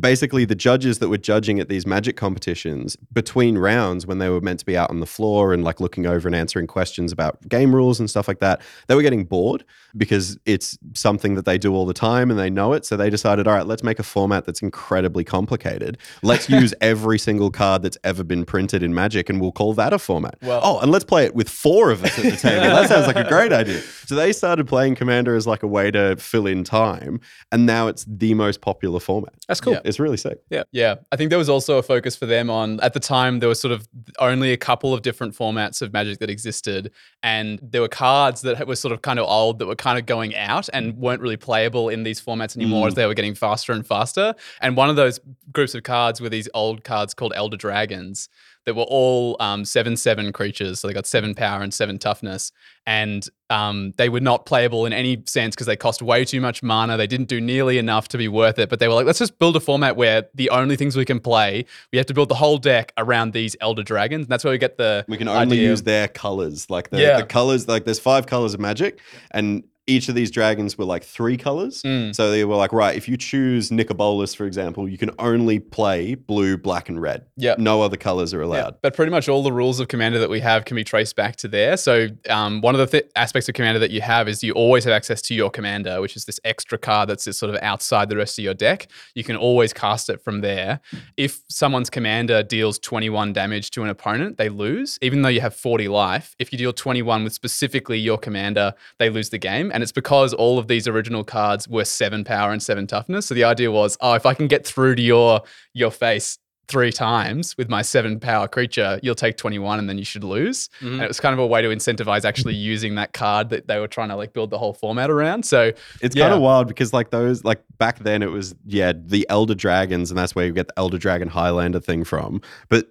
basically the judges that were judging at these Magic competitions between rounds when they were meant to be out on the floor and like looking over and answering questions about game rules and stuff like that, they were getting bored because it's something that they do all the time and they know it. So they decided, all right, let's make a format that's incredibly complicated. Let's use every single card that's ever been printed in Magic and we'll we'll call that a format. Well- oh, and let's play it with four of us at the table. that sounds like a great idea. So they started playing Commander as like a way to fill in time, and now it's the most popular format. That's cool. Yeah. It's really sick. Yeah, yeah. I think there was also a focus for them on at the time there was sort of only a couple of different formats of Magic that existed, and there were cards that were sort of kind of old that were kind of going out and weren't really playable in these formats anymore as mm. they were getting faster and faster. And one of those groups of cards were these old cards called Elder Dragons that were all um, seven seven creatures, so they got seven power and seven toughness, and um, they were not playable in any sense because they cost way too much mana. They didn't do nearly enough to be worth it. But they were like, let's just build a format where the only things we can play, we have to build the whole deck around these Elder Dragons. And that's where we get the We can only idea- use their colors, like the, Yeah. the colors. Like there's five colors of magic, and each of these dragons were like three colors. Mm. So they were like, right, if you choose Nicol Bolas, for example, you can only play blue, black, and red. Yep. No other colors are Yeah, allowed. but pretty much all the rules of Commander that we have can be traced back to there. So um, one of the th- aspects of Commander that you have is you always have access to your Commander, which is this extra card that's sort of outside the rest of your deck. You can always cast it from there. If someone's Commander deals 21 damage to an opponent, they lose, even though you have 40 life. If you deal 21 with specifically your Commander, they lose the game. And it's because all of these original cards were seven power and seven toughness. So the idea was, oh, if I can get through to your your face three times with my seven power creature, you'll take 21 and then you should lose. Mm-hmm. And it was kind of a way to incentivize actually using that card that they were trying to like build the whole format around. So It's Yeah. kind of wild because like those like back then it was yeah the Elder Dragons and that's where you get the Elder Dragon Highlander thing from. But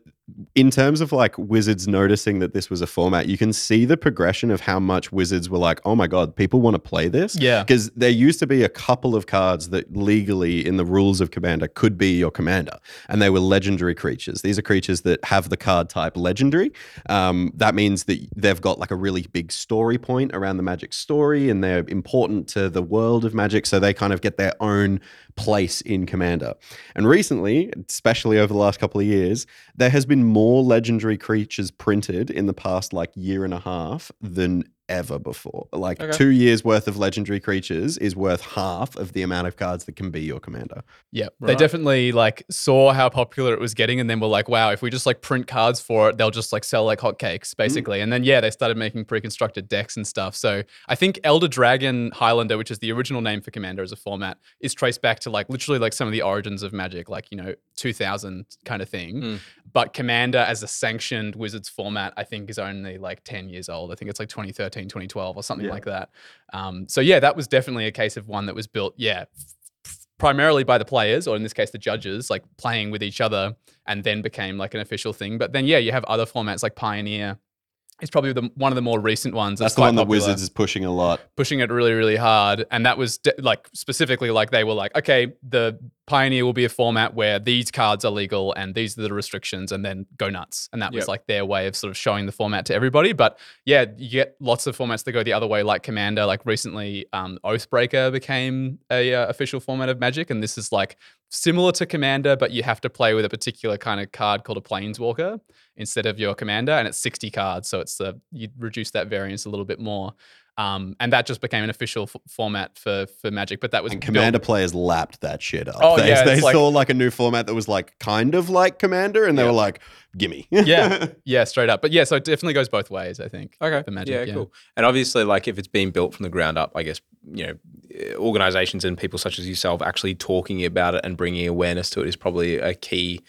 in terms of like Wizards noticing that this was a format, you can see the progression of how much Wizards were like, oh my god, people want to play this. Yeah. because there used to be a couple of cards that legally in the rules of Commander could be your commander, and they were legendary creatures. These are creatures that have the card type legendary. Um, that means that they've got like a really big story point around the Magic story, and they're important to the world of Magic, so they kind of get their own place in Commander. And recently, especially over the last couple of years, there has been more legendary creatures printed in the past like year and a half than ever before. Like Okay. two years worth of legendary creatures is worth half of the amount of cards that can be your commander. yeah, they definitely like saw how popular it was getting and then were like, wow, if we just like print cards for it, they'll just like sell like hotcakes basically. And then yeah, they started making pre-constructed decks and stuff. So I think Elder Dragon Highlander, which is the original name for Commander as a format, is traced back to like literally like some of the origins of Magic, like you know 2000 kind of thing. Mm. But Commander as a sanctioned Wizards format, I think is only like 10 years old. I think it's like 2013, 2012 or something Yeah. like that. Um, so yeah, that was definitely a case of one that was built, yeah, f- primarily by the players, or in this case, the judges, like playing with each other, and then became like an official thing. But then yeah, you have other formats like Pioneer. It's probably the, one of the more recent ones. That's the one that popular Wizards is pushing a lot. pushing it really, really hard. And that was de- like specifically like they were like, okay, the Pioneer will be a format where these cards are legal and these are the restrictions, and then go nuts. And that was like their way of sort of showing the format to everybody. But yeah, you get lots of formats that go the other way, like Commander. Like recently, um, Oathbreaker became a uh, official format of Magic, and this is like similar to Commander, but you have to play with a particular kind of card called a Planeswalker instead of your Commander, and it's 60 cards, so it's the you reduce that variance a little bit more. Um, and that just became an official f- format for for Magic, but that was And built- Commander players lapped that shit up. Oh, they yeah, they it's like- saw like a new format that was like kind of like Commander, and they Yeah. were like, "Gimme." yeah, yeah, straight up. But yeah, so it definitely goes both ways. I think. Okay. For Magic, yeah, yeah. cool. And obviously, like if it's being built from the ground up, I guess you know, eh, organizations and people such as yourself actually talking about it and bringing awareness to it is probably a key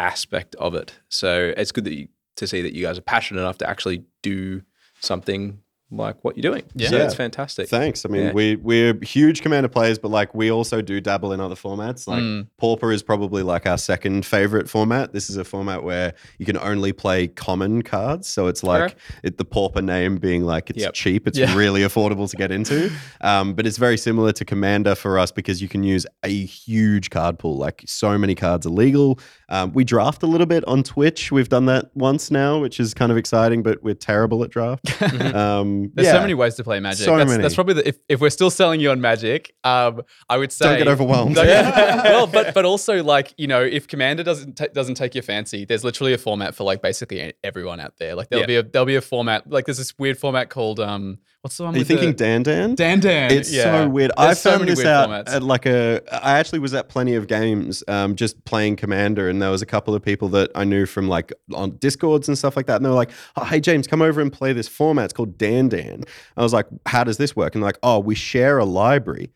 aspect of it. So it's good that you, to see that you guys are passionate enough to actually do something like what you're doing. Yeah. so Yeah. that's fantastic. Thanks. I mean, Yeah. we we're huge Commander players, but like we also do dabble in other formats. Like Mm. Pauper is probably like our second favorite format. This is a format where you can only play common cards, so it's like it, the Pauper name being like it's Yep. cheap. It's Yeah. really affordable to get into. Um, but it's very similar to Commander for us because you can use a huge card pool. Like so many cards are legal. Um, we draft a little bit on Twitch. We've done that once now, which is kind of exciting. But we're terrible at draft. um, There's yeah. so many ways to play Magic. So that's, many. that's probably the, if, if we're still selling you on Magic, um, I would say Don't get overwhelmed. Don't get- well, but but also like you know, if Commander doesn't ta doesn't take your fancy, there's literally a format for like basically everyone out there. Like there'll Yeah. be a there'll be a format like there's this weird format called um what's the one Are you with thinking the, Dandân? Dan Dan? It's yeah. so weird. There's I so found many this out formats. at like a. I actually was at plenty of games, um, just playing Commander, and and there was a couple of people that I knew from like on Discords and stuff like that. And they were like, oh, hey, James, come over and play this format. It's called Dandân. I was like, how does this work? And they're like, oh, we share a library.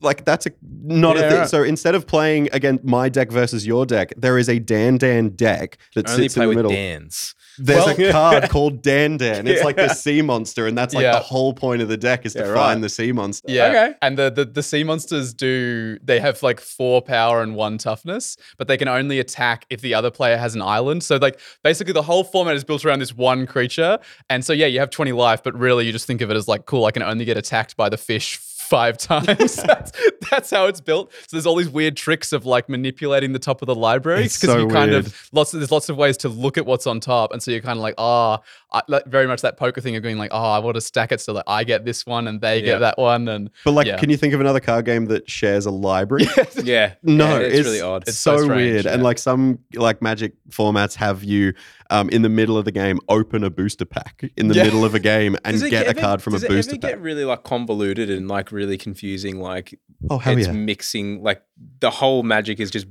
Like that's a not Yeah, a thing. right. So instead of playing again my deck versus your deck, there is a Dandân deck that Only sits in play the with middle. Dans. There's Well- a card called Dandân. It's like the sea monster, and that's like Yeah. the whole point of the deck is to Yeah, find right. the sea monster. Yeah. Okay. And the, the the sea monsters do they have like four power and one toughness, but they can only attack if the other player has an island. So like basically the whole format is built around this one creature. And so yeah, you have 20 life, but really you just think of it as like cool, I can only get attacked by the fish five times. that's, that's how it's built. So there's all these weird tricks of like manipulating the top of the library because so you kind weird. of lots of there's lots of ways to look at what's on top, and so you're kind of like, oh, I, like, very much that poker thing of going like, ah, oh, I want to stack it so that I get this one and they Yeah. get that one, and But like, Yeah. can you think of another card game that shares a library? Yeah. No, Yeah, it's, really odd. It's It's so, so strange, weird, and like some like Magic formats have you um, in the middle of the game open a booster pack in the Yeah. middle of a game and get a card from a does booster it ever pack. get really like convoluted and like really confusing? Like oh hell it's yeah! mixing. Like the whole magic is just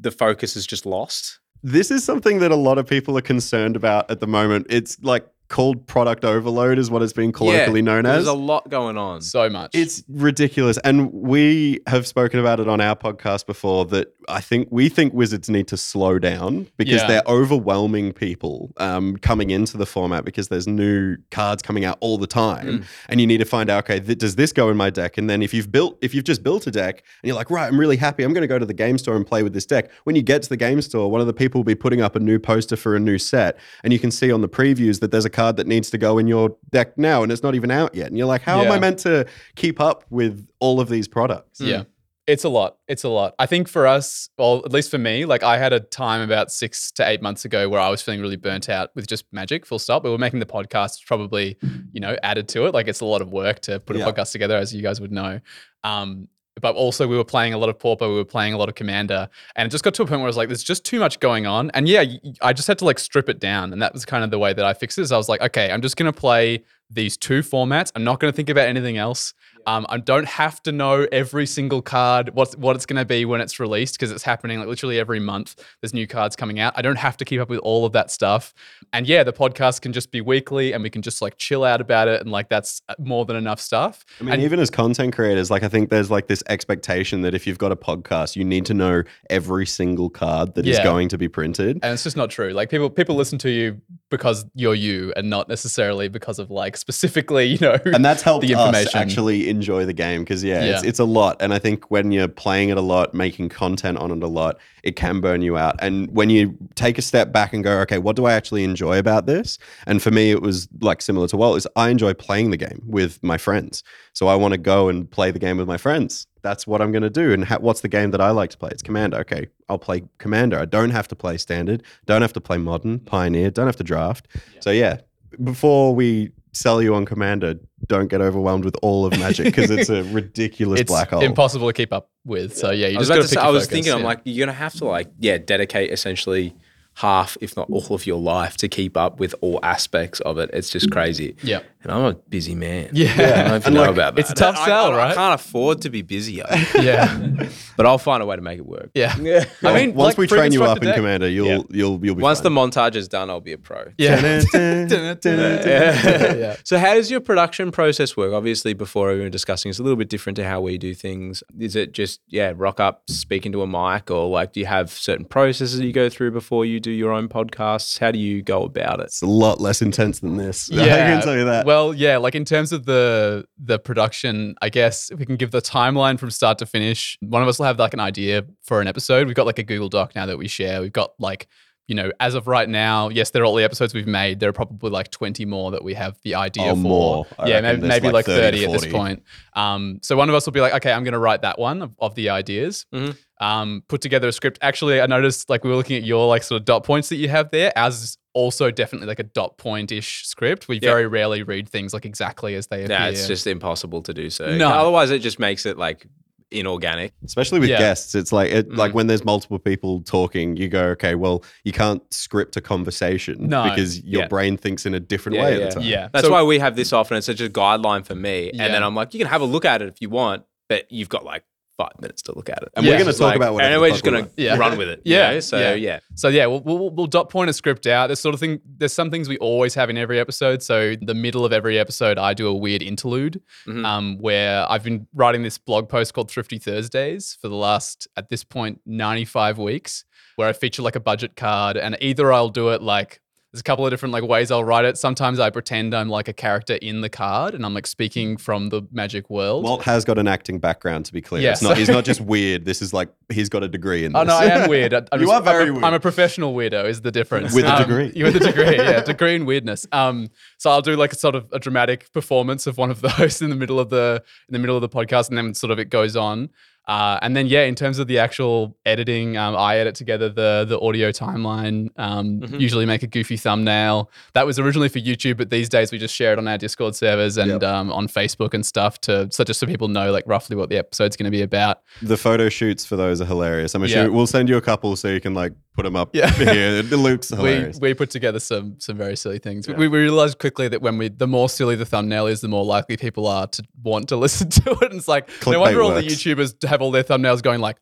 the focus is just lost. This is something that a lot of people are concerned about at the moment. It's like called product overload, is what it's been colloquially known as. There's a lot going on. so much. It's ridiculous. And we have spoken about it on our podcast before that I think we think wizards need to slow down because Yeah. they're overwhelming people um, coming into the format because there's new cards coming out all the time. And you need to find out, okay, th- does this go in my deck? And then if you've built, if you've just built a deck and you're like, right, I'm really happy, I'm going to go to the game store and play with this deck. When you get to the game store, one of the people will be putting up a new poster for a new set. And you can see on the previews that there's a card that needs to go in your deck now and it's not even out yet. And you're like, how am I meant to keep up with all of these products? Yeah. It's a lot. It's a lot. I think for us, well, at least for me, like I had a time about six to eight months ago where I was feeling really burnt out with just magic, full stop. But We were making the podcast probably, you know, added to it. Like it's a lot of work to put a Yeah. podcast together, as you guys would know. Um, but also we were playing a lot of Pauper, we were playing a lot of Commander, and it just got to a point where I was like, there's just too much going on. And yeah, I just had to like strip it down. And that was kind of the way that I fixed it. Is I was like, okay, I'm just gonna play these two formats. I'm not gonna think about anything else. Um, I don't have to know every single card, what what it's gonna be when it's released, because it's happening like literally every month. There's new cards coming out. I don't have to keep up with all of that stuff. And yeah, the podcast can just be weekly, and we can just like chill out about it, and like that's uh, more than enough stuff. I mean, And- even as content creators, like I think there's like this expectation that if you've got a podcast, you need to know every single card that is Yeah. going to be printed. and it's just not true. Like people people listen to you because you're you, and not necessarily because of like specifically, you know. And that's helped the information. actually enjoy the game because yeah, It's, Yeah. it's a lot. And I think when you're playing it a lot, making content on it a lot, it can burn you out. And when you take a step back and go, okay, what do I actually enjoy about this? And for me, it was like similar to Walt, is I enjoy playing the game with my friends. So I want to go and play the game with my friends. That's what I'm going to do. And ha- what's the game that I like to play? It's Commander. Okay, I'll play Commander. I don't have to play Standard. Don't have to play Modern, Pioneer. Don't have to draft. So yeah, before we sell you on Commander, don't get overwhelmed with all of Magic because it's a ridiculous it's black hole. impossible to keep up with. So yeah, you I was, just got to to pick say, I was focus, thinking, I'm like, you're gonna have to like, yeah, dedicate essentially half, if not all of your life to keep up with all aspects of it. It's just mm. crazy. Yeah. And I'm a busy man. Yeah. I don't know if you know like, about that. it's a tough I- sell, I, right? I can't afford to be busier, yeah, but I'll find a way to make it work. yeah. Yeah. I mean, once like, we train you up in Commander, you'll Yeah. you'll you'll be Once the montage is done, I'll be a pro. Yeah. yeah. yeah. So, how does your production process work? Obviously, before we were discussing, it's a little bit different to how we do things. Is it just yeah, rock up, speak into a mic, or like do you have certain processes you go through before you do your own podcasts? How do you go about it? It's a lot less intense than this. Yeah. I can tell you that. Well, yeah, like in terms of the the production, I guess if we can give the timeline from start to finish, one of us will have like an idea for an episode. We've got like a Google Doc now that we share. We've got like you know, as of right now, yes, there are all the episodes we've made. There are probably like 20 more that we have the idea Oh, for. more. I yeah, maybe, maybe like like 30 30, at this point. Um, so one of us will be like, okay, I'm going to write that one of, of the ideas. Mhm. Um, put together a script. Actually, I noticed like we were looking at your like sort of dot points that you have there. Ours is also definitely like a dot point ish script. We Yeah. very rarely read things like exactly as they appear. Yeah, it's just impossible to do so. No. Otherwise, it just makes it like inorganic. Especially with Yeah. guests, it's like it, like Mm. when there's multiple people talking, you go, okay, well, you can't script a conversation No. because your Yeah. brain thinks in a different Yeah, way yeah. at the time. yeah. That's So- why we have this often. It's such a guideline for me. Yeah. And then I'm like, you can have a look at it if you want, but you've got like five minutes to look at it. And we're gonna just talk about whatever and we're just gonna. Yeah. run with it. you Yeah, know? So yeah. yeah. So yeah, we'll, we'll, we'll dot point a script out. There's sort of thing. There's some things we always have in every episode. So the middle of every episode, I do a weird interlude, Mhm. um, where I've been writing this blog post called Thrifty Thursdays for the last, at this point, 95 weeks, where I feature like a budget card, and either I'll do it like. There's a couple of different like ways I'll write it. Sometimes I pretend I'm like a character in the card and I'm like speaking from the magic world. Walt has got an acting background, to be clear. Yeah, it's not, he's not just weird. This is like he's got a degree in this. Oh no, I am weird. I'm You just- are very I'm a, weird. I'm a professional weirdo. Is the difference With a Um, degree. With a degree, yeah, degree in weirdness. Um, so I'll do like a sort of a dramatic performance of one of those in the middle of the in the middle of the podcast, and then sort of it goes on. Uh, and then yeah, in terms of the actual editing, um, I edit together the the audio timeline. Um, Mm-hmm. Usually make a goofy thumbnail. That was originally for YouTube, but these days we just share it on our Discord servers and Yep. um, on Facebook and stuff to so just so people know like roughly what the episode's going to be about. The photo shoots for those are hilarious. I'm assuming Yeah. we'll send you a couple so you can like put them up Yeah. here. The Luke's we, hilarious. we put together some some very silly things. We, we realized quickly that when we the more silly the thumbnail is, the more likely people are to want to listen to it. And it's like no Clickbait wonder all the. YouTubers have all their thumbnails going like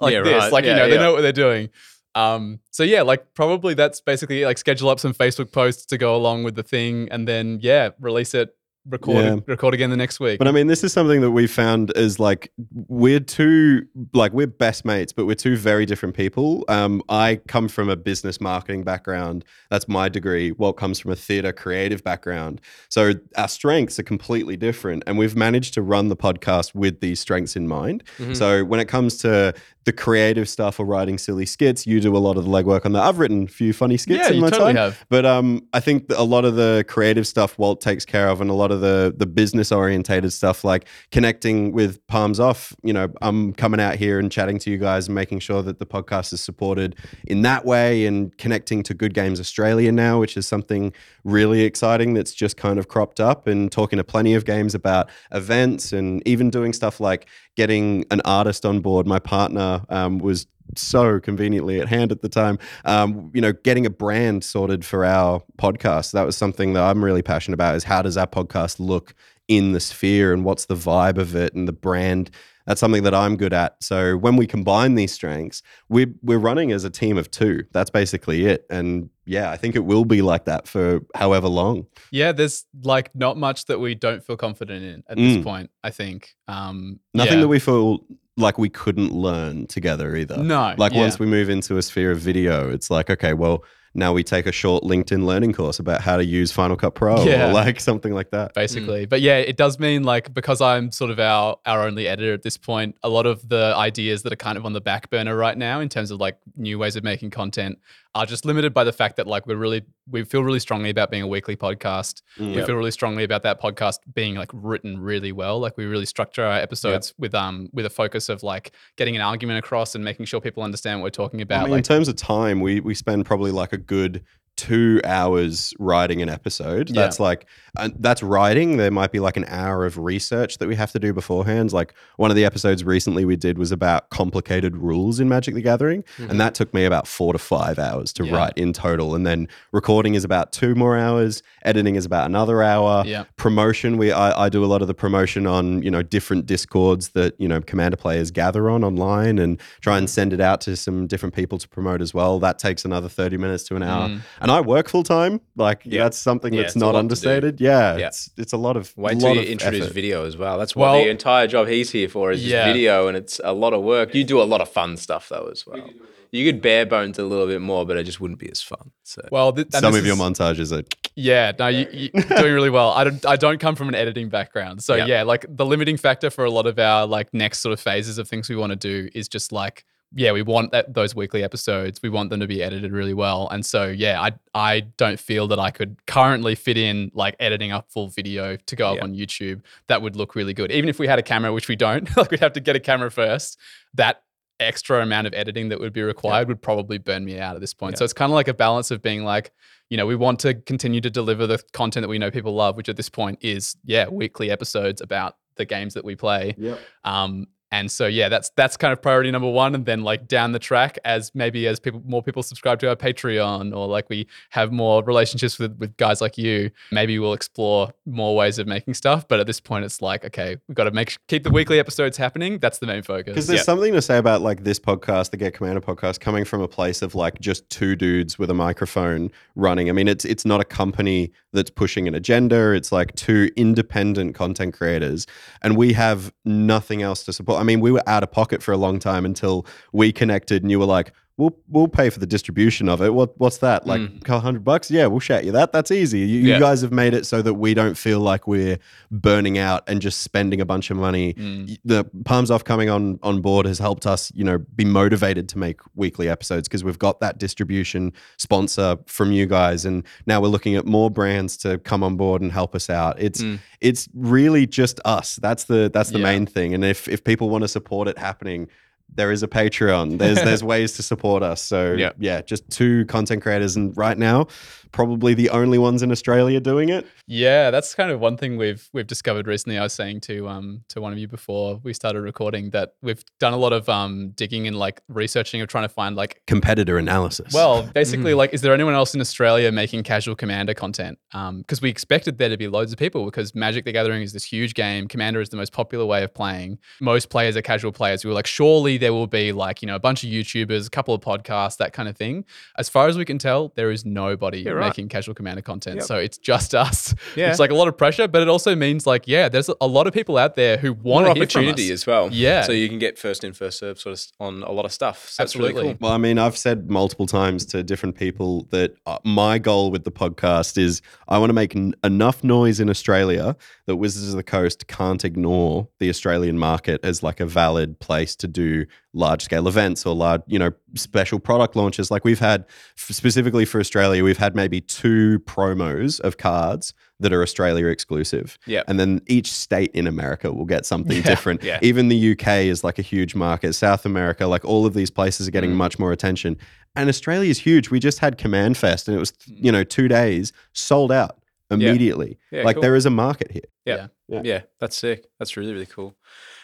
like Yeah, this, right. like you Yeah, know they know what they're doing. Um, so yeah, like probably that's basically like schedule up some Facebook posts to go along with the thing, and then yeah, release it, record Yeah. record again the next week. But I mean, this is something that we found is like we're two like we're best mates, but we're two very different people. Um, I come from a business marketing background. That's my degree. Walt comes from a theater creative background. So our strengths are completely different, and we've managed to run the podcast with these strengths in mind. Mm-hmm. So when it comes to the creative stuff or writing silly skits, you do a lot of the legwork on that. I've written a few funny skits yeah, in you my totally time. have. But um, I think a lot of the creative stuff Walt takes care of, and a lot of the the business orientated stuff, like connecting with Palms Off. You know, I'm coming out here and chatting to you guys and making sure that the podcast is supported in that way, and connecting to Good Games Australia now, which is something really exciting that's just kind of cropped up, and talking to plenty of games about events, and even doing stuff like getting an artist on board. My partner um, was so conveniently at hand at the time. Um, you know, getting a brand sorted for our podcast. That was something that I'm really passionate about. Is how does our podcast look in the sphere, and what's the vibe of it, and the brand. That's something that I'm good at. So when we combine these strengths, we're we're running as a team of two. That's basically it. And yeah, I think it will be like that for however long. Yeah, there's like not much that we don't feel confident in at this Mm. point. I think um, Nothing yeah. that we feel like we couldn't learn together either. No, Like yeah. once we move into a sphere of video, it's like, okay, well, now we take a short LinkedIn learning course about how to use Final Cut Pro Yeah. or like something like that. basically. But yeah, it does mean like because I'm sort of our our only editor at this point, a lot of the ideas that are kind of on the back burner right now in terms of like new ways of making content are just limited by the fact that like we're really we feel really strongly about being a weekly podcast. We feel really strongly about that podcast being like written really well. Like we really structure our episodes with um with a focus of like getting an argument across and making sure people understand what we're talking about. I mean, in terms of time, we we spend probably like a good two hours writing an episode. Yeah. That's like uh, that's writing. There might be like an hour of research that we have to do beforehand. Like one of the episodes recently we did was about complicated rules in Magic the Gathering, and that took me about four to five hours to Yeah. write in total. And then recording is about two more hours. Editing is about another hour. Yeah. Promotion, we I, I do a lot of the promotion on you know different discords that you know commander players gather on online and try and send it out to some different people to promote as well. That takes another thirty minutes to an hour. Mm. And I work full time. Like Yeah. that's something Yeah, that's not lot to do. understated. Yeah, Yeah. it's it's a lot of Wait lot till you of introduce effort. video as well. That's what Well- the entire job he's here for is Yeah. video, and it's a lot of work. You do a lot of fun stuff though as well. You could bare bones a little bit more, but it just wouldn't be as fun. So well, th- Some this of your is- montages are Yeah, no, you, you're doing really well. I don't, I don't come from an editing background, so Yeah. yeah. like the limiting factor for a lot of our like next sort of phases of things we want to do is just like, yeah, we want that, those weekly episodes. We want them to be edited really well, and so yeah, I, I don't feel that I could currently fit in like editing a full video to go up Yeah. on YouTube. That would look really good, even if we had a camera, which we don't. like we'd have to get a camera first. That extra amount of editing that would be required would probably burn me out at this point. Yeah. So it's kind of like a balance of being like, you know, we want to continue to deliver the content that we know people love, which at this point is, yeah, weekly episodes about the games that we play. Yep. Um, And so yeah, that's that's kind of priority number one. And then like down the track, as maybe as people more people subscribe to our Patreon, or like we have more relationships with with guys like you, maybe we'll explore more ways of making stuff. But at this point, it's like okay, we've got to make keep the weekly episodes happening. That's the main focus. Because there's something to say about like this podcast, the Get Commanded podcast, coming from a place of like just two dudes with a microphone running. I mean, it's it's not a company that's pushing an agenda. It's like two independent content creators, and we have nothing else to support. I mean, we were out of pocket for a long time until we connected, and you were like, we'll we'll pay for the distribution of it. What what's that? Like mm. a couple hundred bucks? Yeah, we'll shout you that. That's easy. You, you guys have made it so that we don't feel like we're burning out and just spending a bunch of money. Mm. Y- The Palms Off coming on on board has helped us, you know, be motivated to make weekly episodes because we've got that distribution sponsor from you guys, and now we're looking at more brands to come on board and help us out. It's mm. it's really just us. That's the that's the Yeah. main thing. And if if people want to support it happening there is a Patreon. There's there's ways to support us. So Yeah. yeah, just two content creators, and right now, probably the only ones in Australia doing it. Yeah, that's kind of one thing we've we've discovered recently. I was saying to um to one of you before we started recording that we've done a lot of um digging and like researching of trying to find like Competitor analysis. well basically like is there anyone else in Australia making casual Commander content? Um because we expected there to be loads of people because Magic the Gathering is this huge game. Commander is the most popular way of playing. Most players are casual players. We were like surely there will be like you know a bunch of YouTubers, a couple of podcasts, that kind of thing. As far as we can tell, there is nobody right. Making casual Commander content. So it's just us. Yeah. It's like a lot of pressure, but it also means like, yeah, there's a lot of people out there who want More to from opportunity us. as well. Yeah. So you can get first in, first serve sort of on a lot of stuff. So that's really Absolutely. cool. Well, I mean, I've said multiple times to different people that uh, my goal with the podcast is I want to make n- enough noise in Australia that Wizards of the Coast can't ignore the Australian market as like a valid place to do large scale events or large, you know, special product launches. Like we've had f- specifically for Australia, we've had maybe two promos of cards that are Australia exclusive. Yep. And then each state in America will get something different. yeah. Even the UK is like a huge market. South America, like all of these places are getting Mm. much more attention. And Australia is huge. We just had Command Fest and it was, you know, two days sold out immediately. Yeah, like cool. there is a market here. Yeah. Yeah. yeah. that's sick. That's really, really cool.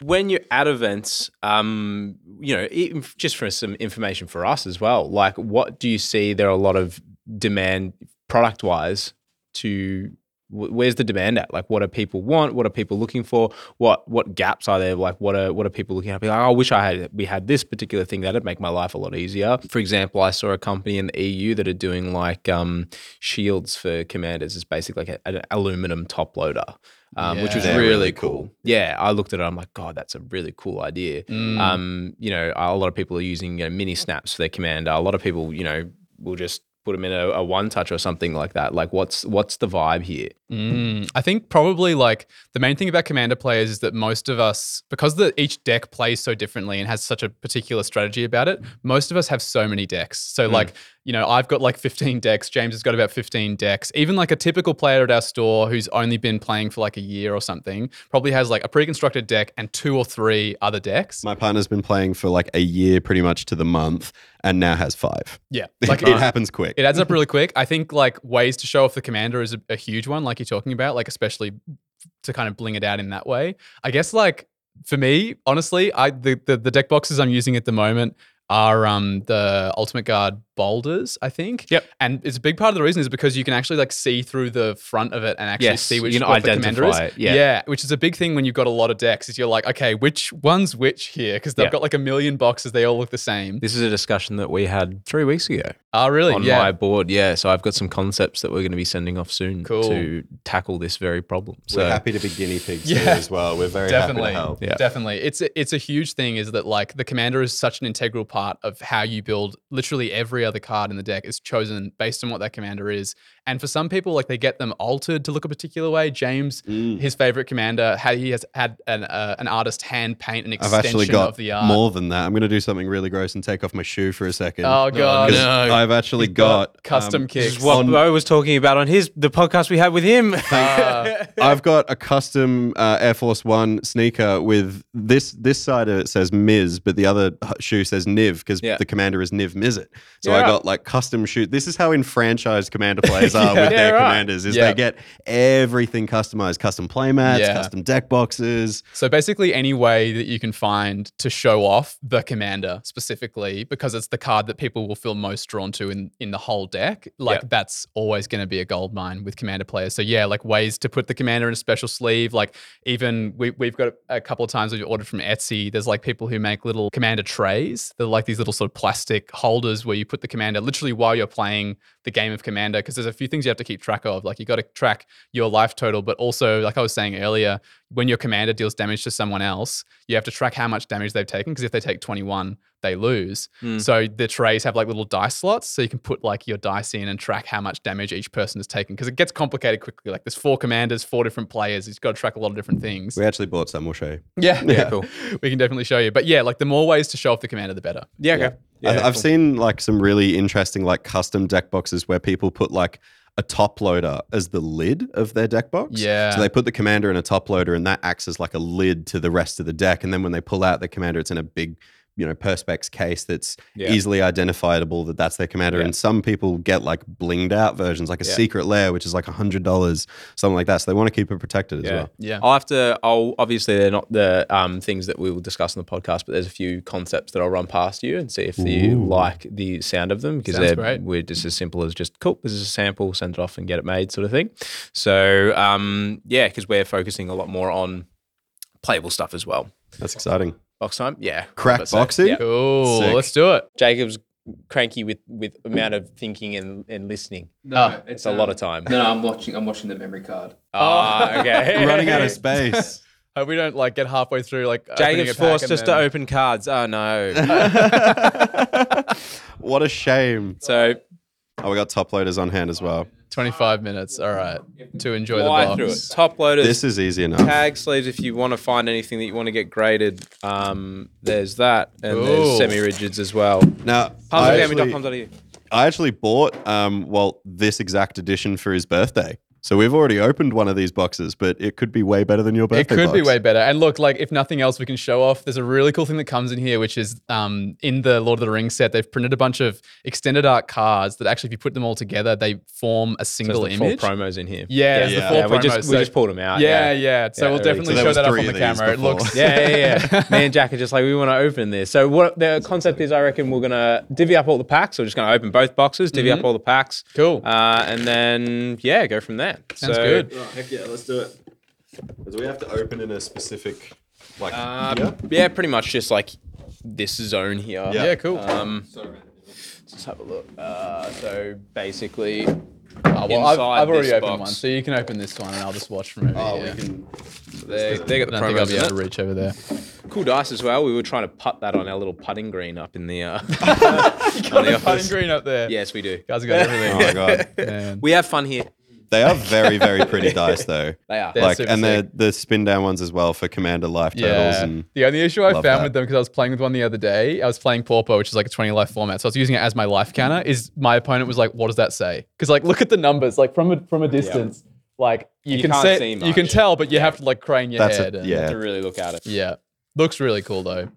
When you're at events, um, you know, even just for some information for us as well, like what do you see there are a lot of demand product wise to wh- where's the demand at? Like what do people want? What are people looking for? What what gaps are there? Like what are what are people looking at? Like, oh, I wish I had we had this particular thing that'd make my life a lot easier. For example, I saw a company in the EU that are doing like um, shields for commanders. It's basically like a, an aluminum top loader um, which was really, Really cool. cool. Yeah, I looked at it. I'm like, God, that's a really cool idea. Mm. Um, you know, a lot of people are using you know, mini snaps for their commander. A lot of people, you know, will just put them in a, a one touch or something like that. Like, what's what's the vibe here? Mm, I think probably like the main thing about commander players is that most of us, because the each deck plays so differently and has such a particular strategy about it, most of us have so many decks. So like, you know, I've got like 15 decks. James has got about 15 decks. Even like a typical player at our store who's only been playing for like a year or something probably has like a pre-constructed deck and two or three other decks. My partner's been playing for like a year pretty much to the month and now has five. yeah, Like like it happens quick. It adds up really quick. I think like ways to show off the commander is a, a huge one, like you're talking about, like especially to kind of bling it out in that way. I guess like for me, honestly, I the the, the deck boxes I'm using at the moment are um the Ultimate Guard boulders, I think. Yep. And it's a big part of the reason is because you can actually like see through the front of it and actually Yes, see you which can what the commander is. it, yeah. which is a big thing when you've got a lot of decks. Is you're like, okay, which one's which here? Because they've Yeah. got like a million boxes, they all look the same. This is a discussion that we had three weeks ago Oh, really? on yeah. my board. Yeah, so I've got some concepts that we're going to be sending off soon Cool. to tackle this very problem. So We're happy to be guinea pigs Yeah. here as well. We're very definitely happy to help. Yeah. definitely it's a, it's a huge thing is that like the commander is such an integral part of how you build literally every other card in the deck is chosen based on what that commander is and for some people like they get them altered to look a particular way james Mm. his favorite commander had he has had an, uh, an artist hand paint an I've extension actually got of the art more than that. I'm going to do something really gross and take off my shoe for a second. oh god, no. I I've actually got, custom um, kicks. This is what on- Bo was talking about on his the podcast we had with him. Uh, I've got a custom uh, Air Force One sneaker with this. This side of it says Miz, but the other shoe says Niv because Yeah. the commander is Niv Mizzet. So I got like custom shoot. This is how enfranchised commander players are with Yeah, their right. commanders. Is Yeah. they get everything customized, custom playmats, Yeah. custom deck boxes. So basically, any way that you can find to show off the commander specifically, because it's the card that people will feel most drawn to in in the whole deck. Like Yeah. that's always going to be a gold mine with commander players. So yeah, like ways to put the commander in a special sleeve. Like even we we've got a couple of times we've ordered from Etsy. There's like people who make little commander trays. They're like these little sort of plastic holders where you put the commander literally while you're playing the game of commander. Because there's a few things you have to keep track of. Like you got to track your life total, but also like I was saying earlier, when your commander deals damage to someone else, you have to track how much damage they've taken because if they take 21, they lose. Hmm. So the trays have like little dice slots, so you can put like your dice in and track how much damage each person has taken because it gets complicated quickly. Like there's four commanders, four different players. You've got to track a lot of different things. We actually bought some. We'll show you. Yeah, Yeah, cool. we can definitely show you. But yeah, like the more ways to show off the commander, the better. yeah, okay. I, Yeah, I've cool. seen like some really interesting like custom deck boxes where people put like a top loader as the lid of their deck box. Yeah. So they put the commander in a top loader and that acts as like a lid to the rest of the deck. And then when they pull out the commander, it's in a big, you know, perspex case that's Yeah. easily identifiable that that's their commander. Yeah. And some people get like blinged out versions, like a Yeah. secret lair, which is like a hundred dollars, something like that. So they want to keep it protected as well. Yeah. I'll have to. I'll obviously they're not the um, things that we will discuss on the podcast, but there's a few concepts that I'll run past you and see if you like the sound of them because they're great. we're just as simple as just cool. This is a sample, send it off and get it made, sort of thing. So um, yeah, because we're focusing a lot more on playable stuff as well. That's exciting. Box time, yeah. Crack But so- boxing? yeah. Cool. Sick. Let's do it. Jacob's cranky with with amount of thinking and, and listening. No, It's a lot of time. No, no, I'm watching. I'm watching the memory card. Ah, okay. Running out of space. Hope we don't like get halfway through like Jacob's a pack forced and us to open cards. Oh no. what a shame. so Oh, we got top loaders on hand as well. 25 minutes. All right. To enjoy the fly box. through it. Top loaders. This is easy enough. tag sleeves if you want to find anything that you want to get graded. Um, there's that, and Ooh. there's semi-rigids as well. Now, I actually, Puzzlegame.com.au. I actually bought um, well this exact edition for his birthday. So we've already opened one of these boxes, but it could be way better than your birthday. It birthday. could be way better. And look, like if nothing else, we can show off. There's a really cool thing that comes in here, which is um, in the Lord of the Rings set. They've printed a bunch of extended art cards that actually, if you put them all together, they form a So single there's the image. full promos in here. Yeah, there's the Yeah. full Yeah, we promos. just we just pulled them out. yeah, yeah, So Yeah, we'll definitely So show that up on the of these camera. It looks Yeah, yeah, yeah. Me and Jack are just like we want to open this. So what the concept is, I reckon we're gonna divvy up all the packs. We're just gonna open both boxes, divvy up all the packs. Cool. Uh, and then yeah, go from there. Sounds So, good. Oh, heck yeah, let's do it. Because we have to open in a specific, like, Um, here. yeah, pretty much just like this zone here. Yeah. Yeah, cool. Um, let's have a look. Uh, so basically, Oh, well, I've, I've already this opened box. one, so you can open this one, and I'll just watch from over Oh, here. we can. they, they got the I don't think I'll be able to it. reach over there. Cool dice as well. We were trying to putt that on our little putting green up in the. Uh, on the Putting green up there. Yes, we do. Guys have got everything. Oh my god, Man. We have fun here. They are very, very pretty dice though. They are. They're like, super and they're sick. the spin down ones as well for commander life Turtles. Yeah. And the only issue I found that. with them because I was playing with one the other day, I was playing Pauper, which is like a 20 life format. So I was using it as my life counter. Is my opponent was like, what does that say? Because like look at the numbers, like from a from a distance, like you, You can can't say see you can tell, but you have to like crane your That's head. it, and- yeah. To really look at it. yeah. Looks really cool though.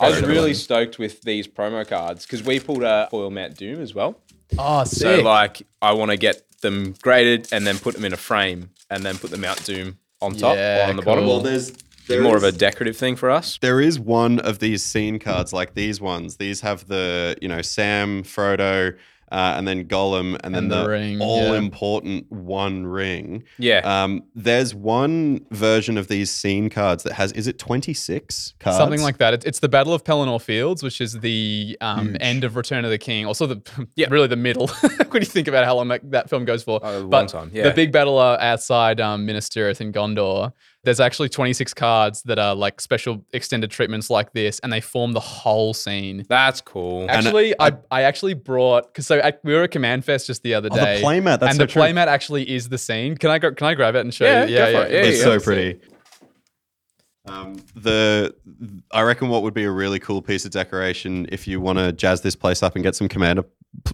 I was really stoked with these promo cards because we pulled a foil Mount Doom as well. Oh, So like, I want to get them graded and then put them in a frame and then put the Mount Doom on top Yeah, or on the cool. bottom. Well, there's Be more of a decorative thing for us. there is one of these scene cards like these ones. These have the you know Sam, Frodo, uh, and then Gollum, and then the the, ring, all yeah. important one ring. Yeah. Um, there's one version of these scene cards that has is it 26 cards? Something like that. It- It's the Battle of Pelennor Fields, which is the um, end of Return of the King. Also, the Yeah. really the middle. when you think about how long that, that film goes for, Oh, a long But time, yeah. The big battle uh, outside um, Minas Tirith in Gondor. There's actually 26 cards that are like special extended treatments like this, and they form the whole scene. That's cool. Actually, I, I actually brought because so I, we were at Command Fest just the other Oh, the day. playmat, that's and so the true. playmat actually is the scene. Can I go? Can I grab it and show Yeah, you? go for it. Yeah, it's yeah. so pretty. Um, the I reckon what would be a really cool piece of decoration if you want to jazz this place up and get some commander p-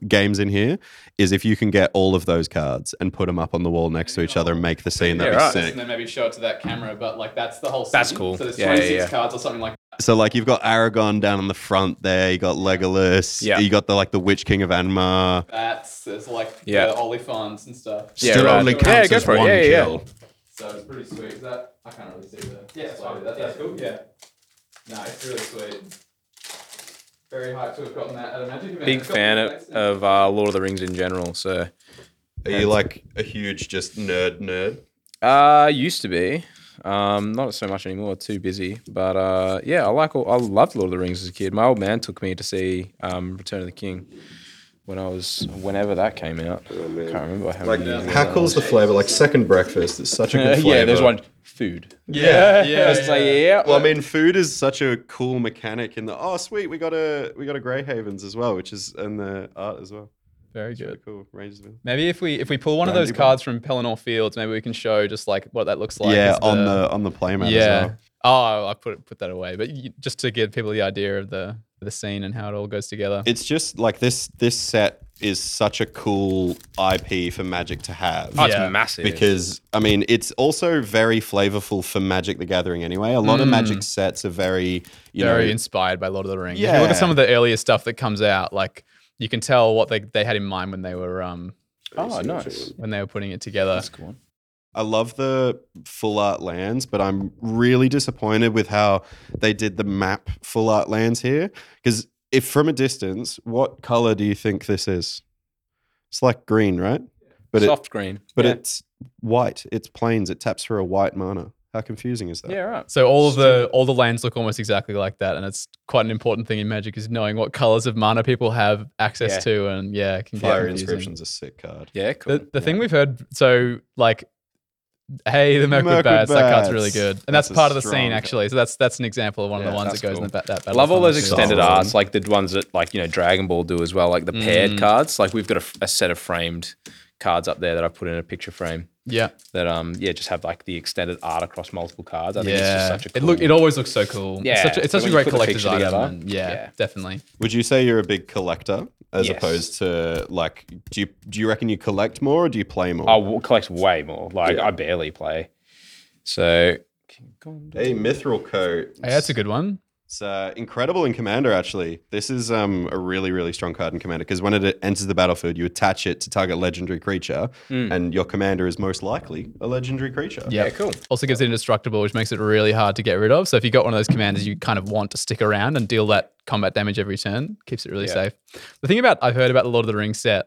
games in here is if you can get all of those cards and put them up on the wall next to each other and make the scene. That'd Yeah, be right. sick. And then maybe show it to that camera, but like that's the whole. That's cool. So there's Yeah, yeah, 26 yeah. cards or something like that. So like you've got Aragorn down on the front there. You got Legolas. Yeah. You got the like the Witch King of Angmar. That's There's like Yeah. the Oliphaunts and stuff. Yeah, Still right. only Yeah, counts go as for one Yeah, yeah, yeah. kill. So it's pretty sweet. Is that I can't really see the. Yeah, it's. That, that's cool. Yeah. No, it's really sweet. Very hyped to have gotten that at a magic event. Big It's got fan the of, effects. of uh, Lord of the Rings in general. So, Are you like a huge just nerd nerd? uh, used to be, um, not so much anymore. Too busy, but uh, yeah, I like. All, I loved Lord of the Rings as a kid. My old man took me to see um, Return of the King when I was whenever that came out. Oh, I can't remember how Like many years ago how cool's the flavor? Like second breakfast. It's such a good flavor. yeah, there's one food. Yeah, yeah, It's like, yeah. Well, I mean, food is such a cool mechanic in the. Oh, sweet, we got a we got a Grey Havens as well, which is in the art as well. Very It's really good. cool. Rangersville. Maybe if we if we pull one of those Brandy cards from Pelennor Fields, maybe we can show just like what that looks like. yeah, as on the on the playmat. yeah. As well. Oh, I put put that away, but you, just to give people the idea of the the scene and how it all goes together. It's just like this. This set is such a cool IP for Magic to have. Oh, it's Yeah. massive. because I mean it's also very flavorful for Magic the Gathering anyway. A lot of Magic sets are very you Mm. very know inspired by Lord of the Rings. If you look at some of the earlier stuff that comes out, like you can tell what they, they had in mind when they were um oh, nice. when they were putting it together. That's cool. I love the full art lands, but I'm really disappointed with how they did the map full art lands here. Because if from a distance, what color do you think this is? It's like green, right? But it, Soft green. but yeah. it's white. It's plains. It taps for a white mana. How confusing is that? yeah, right. So all of the all the lands look almost exactly like that, and it's quite an important thing in Magic is knowing what colors of mana people have access Yeah. to, and yeah, can Fire confusing. inscription's a sick card. Yeah, cool. The, the thing we've heard, so like, hey, the Mirkwood Mirkwood Bats, that card's really good, and That's that's, part of the scene actually. So that's that's an example of one of the ones that goes in cool. the ba- that. I battle love all those extended Solid. arts, like the ones that, like you know, Dragon Ball do as well, like the paired Mm. cards. Like we've got a set of framed cards up there that I've put in a picture frame Yeah, that, um, yeah, just have like the extended art across multiple cards. I think it's just such a cool. It look it always looks so cool. Yeah, it's such a, it's such a when you great put the collector's picture item. together, and yeah, yeah. definitely. Would you say you're a big collector as Yes. opposed to like do you do you reckon you collect more or do you play more? I w- collect way more. Like Yeah. I barely play. So, Hey, Mithril Coat. Hey, that's a good one. It's uh, incredible in Commander, actually. This is um, a really, really strong card in Commander because when it enters the battlefield, you attach it to target legendary creature, and your commander is most likely a legendary creature. Yeah, cool. Also gives it indestructible, which makes it really hard to get rid of. So if you got one of those commanders you kind of want to stick around and deal that combat damage every turn, keeps it really Yeah. safe. The thing about I've heard about the Lord of the Rings set,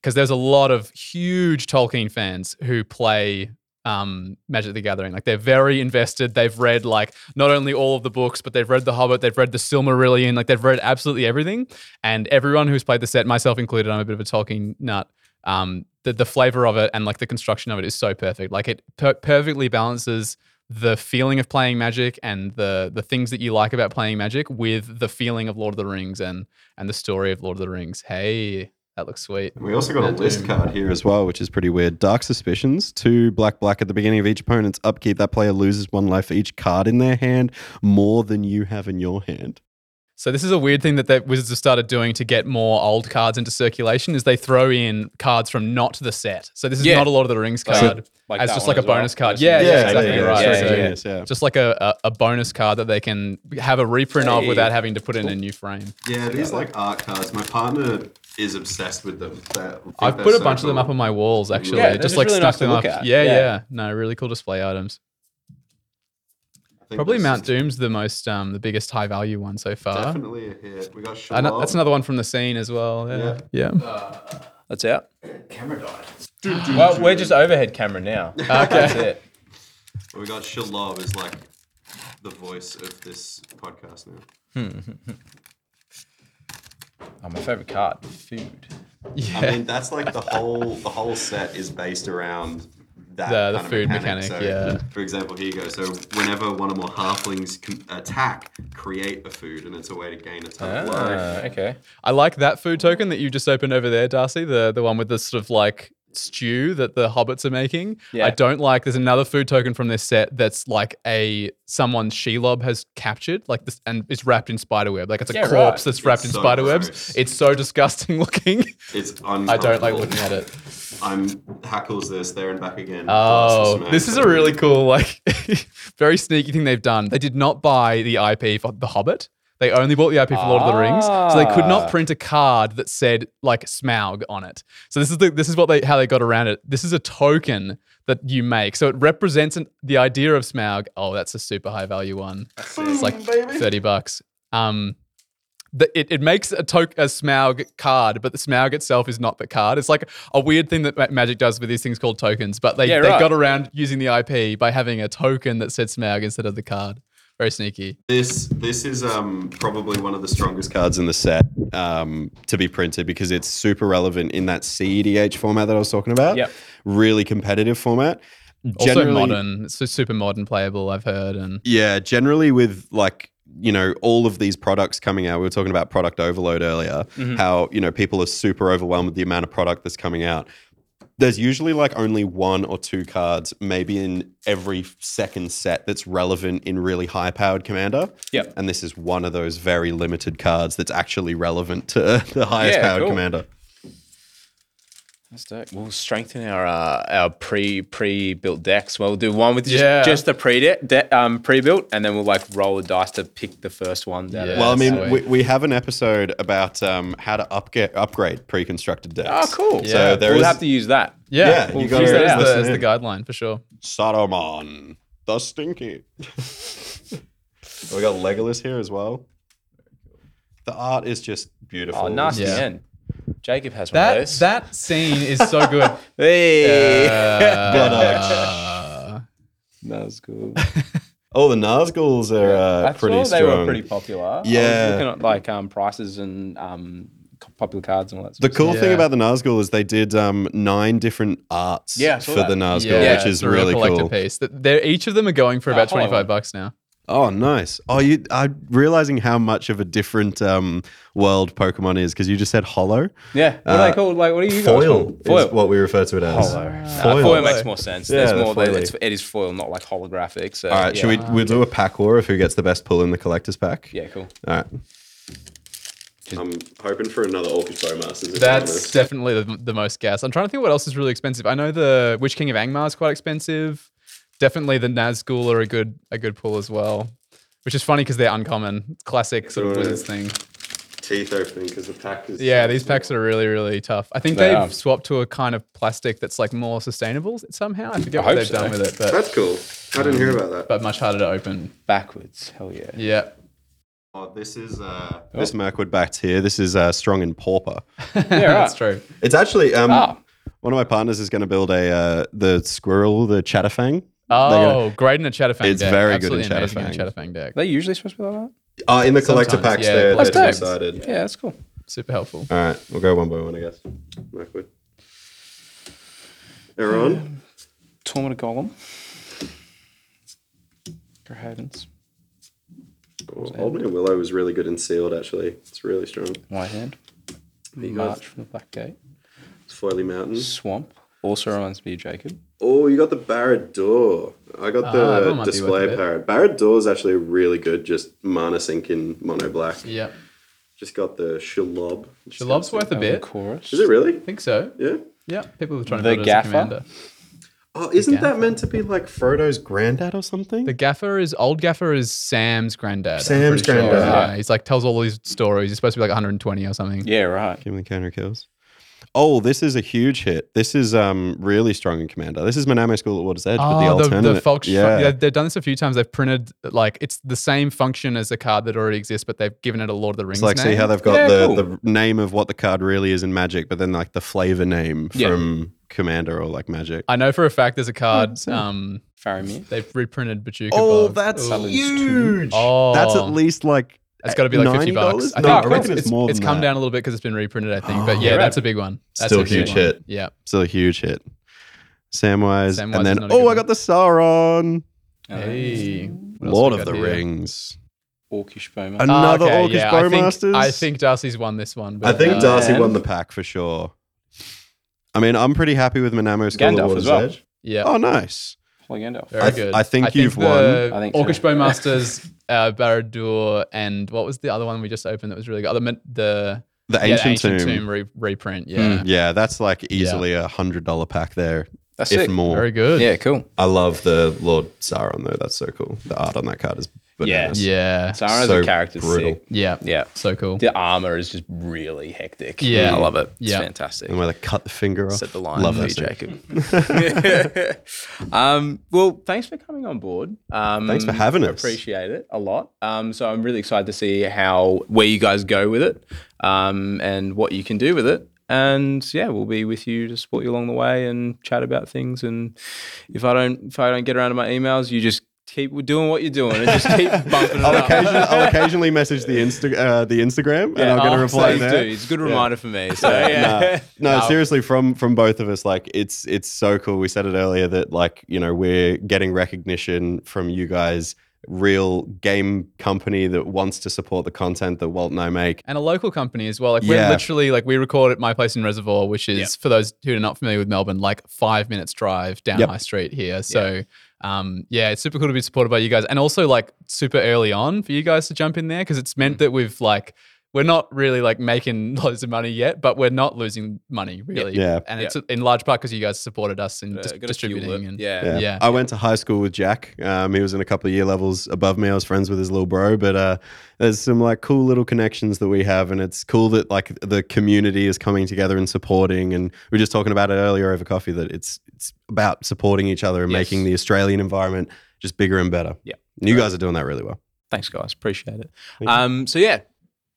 because there's a lot of huge Tolkien fans who play um, Magic the Gathering. Like they're very invested. They've read like not only all of the books, but they've read The Hobbit, they've read The Silmarillion, like they've read absolutely everything. And everyone who's played the set, myself included, I'm a bit of a Tolkien nut. Um, the, the flavor of it and like the construction of it is so perfect. Like it per- perfectly balances the feeling of playing Magic and the the things that you like about playing Magic with the feeling of Lord of the Rings and and the story of Lord of the Rings. Hey, that looks sweet. We also got a list Doom. card here as well, which is pretty weird. Dark Suspicions, two black black at the beginning of each opponent's upkeep. That player loses one life for each card in their hand, more than you have in your hand. So this is a weird thing that the Wizards have started doing to get more old cards into circulation is they throw in cards from not the set. So this is Yeah. not a Lord of the Rings So, card like as just like a as well. bonus card. Yeah, yeah, Yeah, exactly yeah, right. yeah, So yeah. Yeah. Just like a, a, a bonus card that they can have a reprint of without having to put in a new frame. Yeah, these like art cards. My partner is obsessed with them. They're- I think I've put a so bunch of them up on my walls actually. Yeah, just just like really stuck nice them up. Yeah, yeah, Yeah. No, really cool display items. Probably Mount Doom's the most um the biggest high value one so far. Definitely a hit. We got And Shalom. that's another one from the scene as well. Yeah. Yeah. Uh, that's out. Camera died. Well, we're just overhead camera now. Ah, that's it. We got Shalom is like the voice of this podcast now. Hmm. Oh, my favorite card, food. Yeah. I mean, that's like the whole the whole set is based around that The- the kind of food mechanic. mechanic, yeah. For example, here you go. So whenever one or more halflings can attack, create a food, and it's a way to gain a ton of life. Ah, okay. I like that food token that you just opened over there, Darcy. The the one with the sort of like stew that the hobbits are making. Yeah. I don't like. There's another food token from this set that's like a someone Shelob has captured, like this, and it's wrapped in spiderweb. Like it's a Yeah, corpse right. that's wrapped It's in so spiderwebs. gross. It's so disgusting looking. It's I don't like looking at it. I'm hackles this there and back again. Oh, this is a really cool, like, very sneaky thing they've done. They did not buy the IP for The Hobbit. They only bought the IP for Lord of the Rings, so they could Ah. not print a card that said like Smaug on it. So this is the this is what they how they got around it. This is a token that you make, so it represents an, the idea of Smaug. Oh, that's a super high value one. It's like thirty bucks. Um, the, it, it makes a token a Smaug card, but the Smaug itself is not the card. It's like a weird thing that Magic does with these things called tokens. But they, Yeah, they right. got around using the IP by having a token that said Smaug instead of the card. Very sneaky. This this is um, probably one of the strongest cards in the set um, to be printed because it's super relevant in that CEDH format that I was talking about. Yep. Really competitive format. Also Generally- modern. It's super modern playable. I've heard and Yeah, generally with like you know all of these products coming out. We were talking about product overload earlier. How you know people are super overwhelmed with the amount of product that's coming out. There's usually like only one or two cards, maybe in every second set, that's relevant in really high powered commander. Yep. And this is one of those very limited cards that's actually relevant to the highest Yeah, powered cool. commander. That's dope. We'll strengthen our uh, our pre pre built decks. Well, We'll do one with just, Yeah. just the pre de- um pre built, and then we'll like roll the dice to pick the first one. Down Yeah. Well, I mean, we, we have an episode about um, how to upgrade upgrade pre constructed decks. Oh, cool. Yeah. So there we'll is have to use that. yeah, Yeah, we'll you gotta use that as, the, as the guideline for sure. Saruman, the stinky. we got Legolas here as well. The art is just beautiful. Oh, nice Yeah. again. Jacob has one of That those. that scene is so good. hey, Uh, that was cool. Oh, the Nazguls are uh, I pretty thought they were pretty popular. I Yeah. was looking at like um prices and um popular cards and all that. Stuff. The Sort cool thing Yeah. about the Nazgul is they did um, nine different arts Yeah, I for that. the Nazgul, yeah, which is it's a real really collector cool. piece. Th- They're, each of them are going for about hold on. twenty five bucks now. Oh, nice. Oh, you, I'm realizing how much of a different um, world Pokemon is because you just said hollow. Yeah. What are Uh, they called? Like, what are you guys Foil called? Foil. is what we refer to it as. Hollow. Uh, Foil. foil. makes more sense. Yeah, There's more. Foily. it's, it is foil, not like holographic. So All right, yeah. should we we'll do a pack war of who gets the best pull in the collector's pack? Yeah, cool. All right. I'm hoping for another Orcish Bowmasters. That's definitely the, the most gas. I'm trying to think what else is really expensive. I know the Witch King of Angmar is quite expensive. Definitely the Nazgul are a good a good pull as well, which is funny because they're uncommon. Classic sort of Right. wizards thing. teeth opening because the pack is. Yeah, these packs are really really tough. I think They they've are. swapped to a kind of plastic that's like more sustainable somehow. I forget I what hope they've so. done with it, but That's cool. I didn't hear about that. but much harder to open. Backwards. Hell yeah. Yeah. Oh, this is uh, this Mirkwood backed here. This is uh, strong in pauper. Yeah, That's true. It's actually um, Ah. one of my partners is going to build a uh, the squirrel, the Chatterfang. Oh, great in a Chatterfang It's deck. very good in Absolutely amazing in a Chatterfang. Chatterfang deck. Are they usually supposed to be like that? Uh, in the collector Sometimes, packs, yeah, they're, collector they're two-sided. Yeah, that's cool. Super helpful. All right, we'll go one by one, I guess. Mirkwood. Aaron? Torment Golem. Grey Havens. Oh, Old Man Willow was really good in sealed, actually. It's really strong. White Hand. you go. March from the Black Gate. It's Foily Mountain. Swamp. Also reminds me of Jacob. Oh, you got the Barad-dûr. I got Ah, that the one might be worth a display bit. parrot. Barad-dûr is actually really good, just mana sink in mono black. Yeah. Just got the Shelob. Shelob's worth a bit. Chorus. Is it really? I think so. Yeah. Yeah. People are trying The to build it as a Gaffer? commander. Oh, isn't that meant to be like Frodo's granddad or something? The gaffer is old gaffer is Sam's granddad. I'm Sam's pretty sure. granddad. Yeah, he's like tells all these stories. He's supposed to be like 120 or something. Yeah, right. Give him the counter kills. Oh, this is a huge hit. This is um really strong in Commander. This is Manamo School at Water's Edge, but the Oh, the, alternate. the Fox. yeah. Yeah. they've done this a few times. They've printed like it's the same function as a card that already exists, but they've given it a Lord of the Rings It's like see how they've got Yeah, the, cool. the name of what the card really is in Magic, but then like the flavor name Yeah. from Commander or like Magic. I know for a fact there's a card. same. Um, Faramir. they've reprinted Bachuka. Oh, Bob. that's Ooh. huge. Oh. That's at least like It's got to be like 50 $90? bucks. I think I reckon it's, more It's come that. down a little bit because it's been reprinted, I think. But Oh, yeah, right. that's a big one. That's Still a a big huge one. hit. Yeah. Still a huge hit. Samwise, Samwise and then oh, I got the Sauron, Hey. what Lord of the here? Rings. Orcish Bowman. An- Ah, Another Orcish yeah, I think, Bowmasters? I think Darcy's won this one. I think uh, Darcy and- won the pack for sure. I mean, I'm pretty happy with Manamo School Gandalf as well. Edge. Yeah. Oh, nice. Play Gandalf. Very I th- good. I think you've the won. I think so. Orcish Bowmasters, uh, Barad-dûr, and what was the other one we just opened that was really good? Oh, the the The yeah, Ancient, Ancient Tomb. Tomb re- reprint. Yeah. Yeah, that's like easily a hundred dollar pack there, That's if sick. more. Very good. Yeah, cool. I love the Lord Sauron though. That's so cool. The art on that card is bananas. Yeah. Sauron as So a character is brutal. sick. Yeah. Yeah. So cool. The armor is just really hectic. Yeah. I love it. It's Yeah. fantastic. And where they cut the finger off. Set the line Love for you. Jacob. um, well, thanks for coming on board. Um, Thanks for having I us. Appreciate it a lot. Um, so I'm really excited to see how where you guys go with it, um, and what you can do with it. And yeah, we'll be with you to support you along the way and chat about things. And if I don't if I don't get around to my emails, you just keep doing what you're doing and just keep bumping it I'll, up. occasionally, I'll occasionally message the Insta uh, the Instagram and I'll get a oh, reply please there. do. It's a good reminder for me. So yeah. no, Wow. seriously, from from both of us, like it's it's so cool. We said it earlier that like you know we're getting recognition from you guys, real game company that wants to support the content that Walt and I make. and a local company as well. Like we're Yeah. literally like we record at my place in Reservoir, which is Yep. for those who are not familiar with Melbourne, like five minutes drive down Yep. High Street here. So um, yeah, it's super cool to be supported by you guys, and also like super early on for you guys to jump in there because it's Mm. meant that we've like. We're not really like making loads of money yet, but we're not losing money really. Yeah. and it's in large part because you guys supported us in Uh, dis- distributing. And yeah. Yeah. Yeah. I went to high school with Jack. Um, he was in a couple of year levels above me. I was friends with his little bro, but uh, there's some like cool little connections that we have, and it's cool that like the community is coming together and supporting. And we were just talking about it earlier over coffee that it's it's about supporting each other and Yes. making the Australian environment just bigger and better. Yeah. And you guys are doing that really well. Thanks, guys. Appreciate it. Um, so yeah,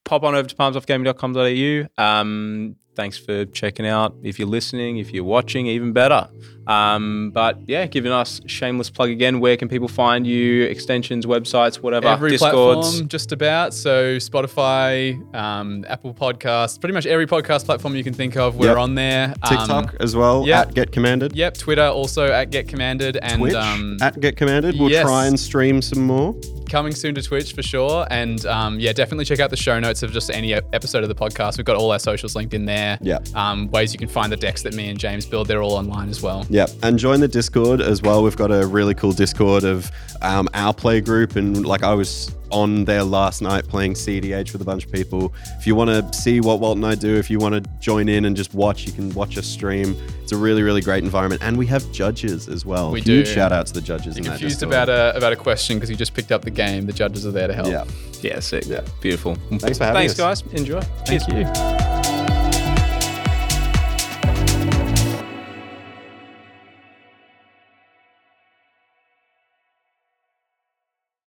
pop on over to palmsoffgaming.com.au. Um, thanks for checking out. If you're listening, if you're watching, even better. Um, but yeah, giving us shameless plug again. Where can people find you? Extensions, websites, whatever. Every Discords. platform, just about. So Spotify, um, Apple Podcasts, pretty much every podcast platform you can think of, we're Yep. on there. Um, TikTok as well yeah. at Get Commanded. Yep, Twitter also at Get Commanded and Twitch um, at Get Commanded. We'll yes. try and stream some more. coming soon to Twitch for sure. And um, yeah, definitely check out the show notes of just any episode of the podcast. We've got all our socials linked in there. Yeah. Um, ways you can find the decks that me and James build. They're all online as well. Yeah, and join the Discord as well. We've got a really cool Discord of um, our play group, and like I was on there last night playing CEDH with a bunch of people. If you want to see what Walt and I do, if you want to join in and just watch, you can watch us stream. It's a really, really great environment, and we have judges as well. We Huge do. shout out to the judges. You're in confused that about a about a question because you just picked up the game. The judges are there to help. Yeah. Yeah, sick. Yeah. Beautiful. Thanks for having Thanks, us. guys. Enjoy. Thank you.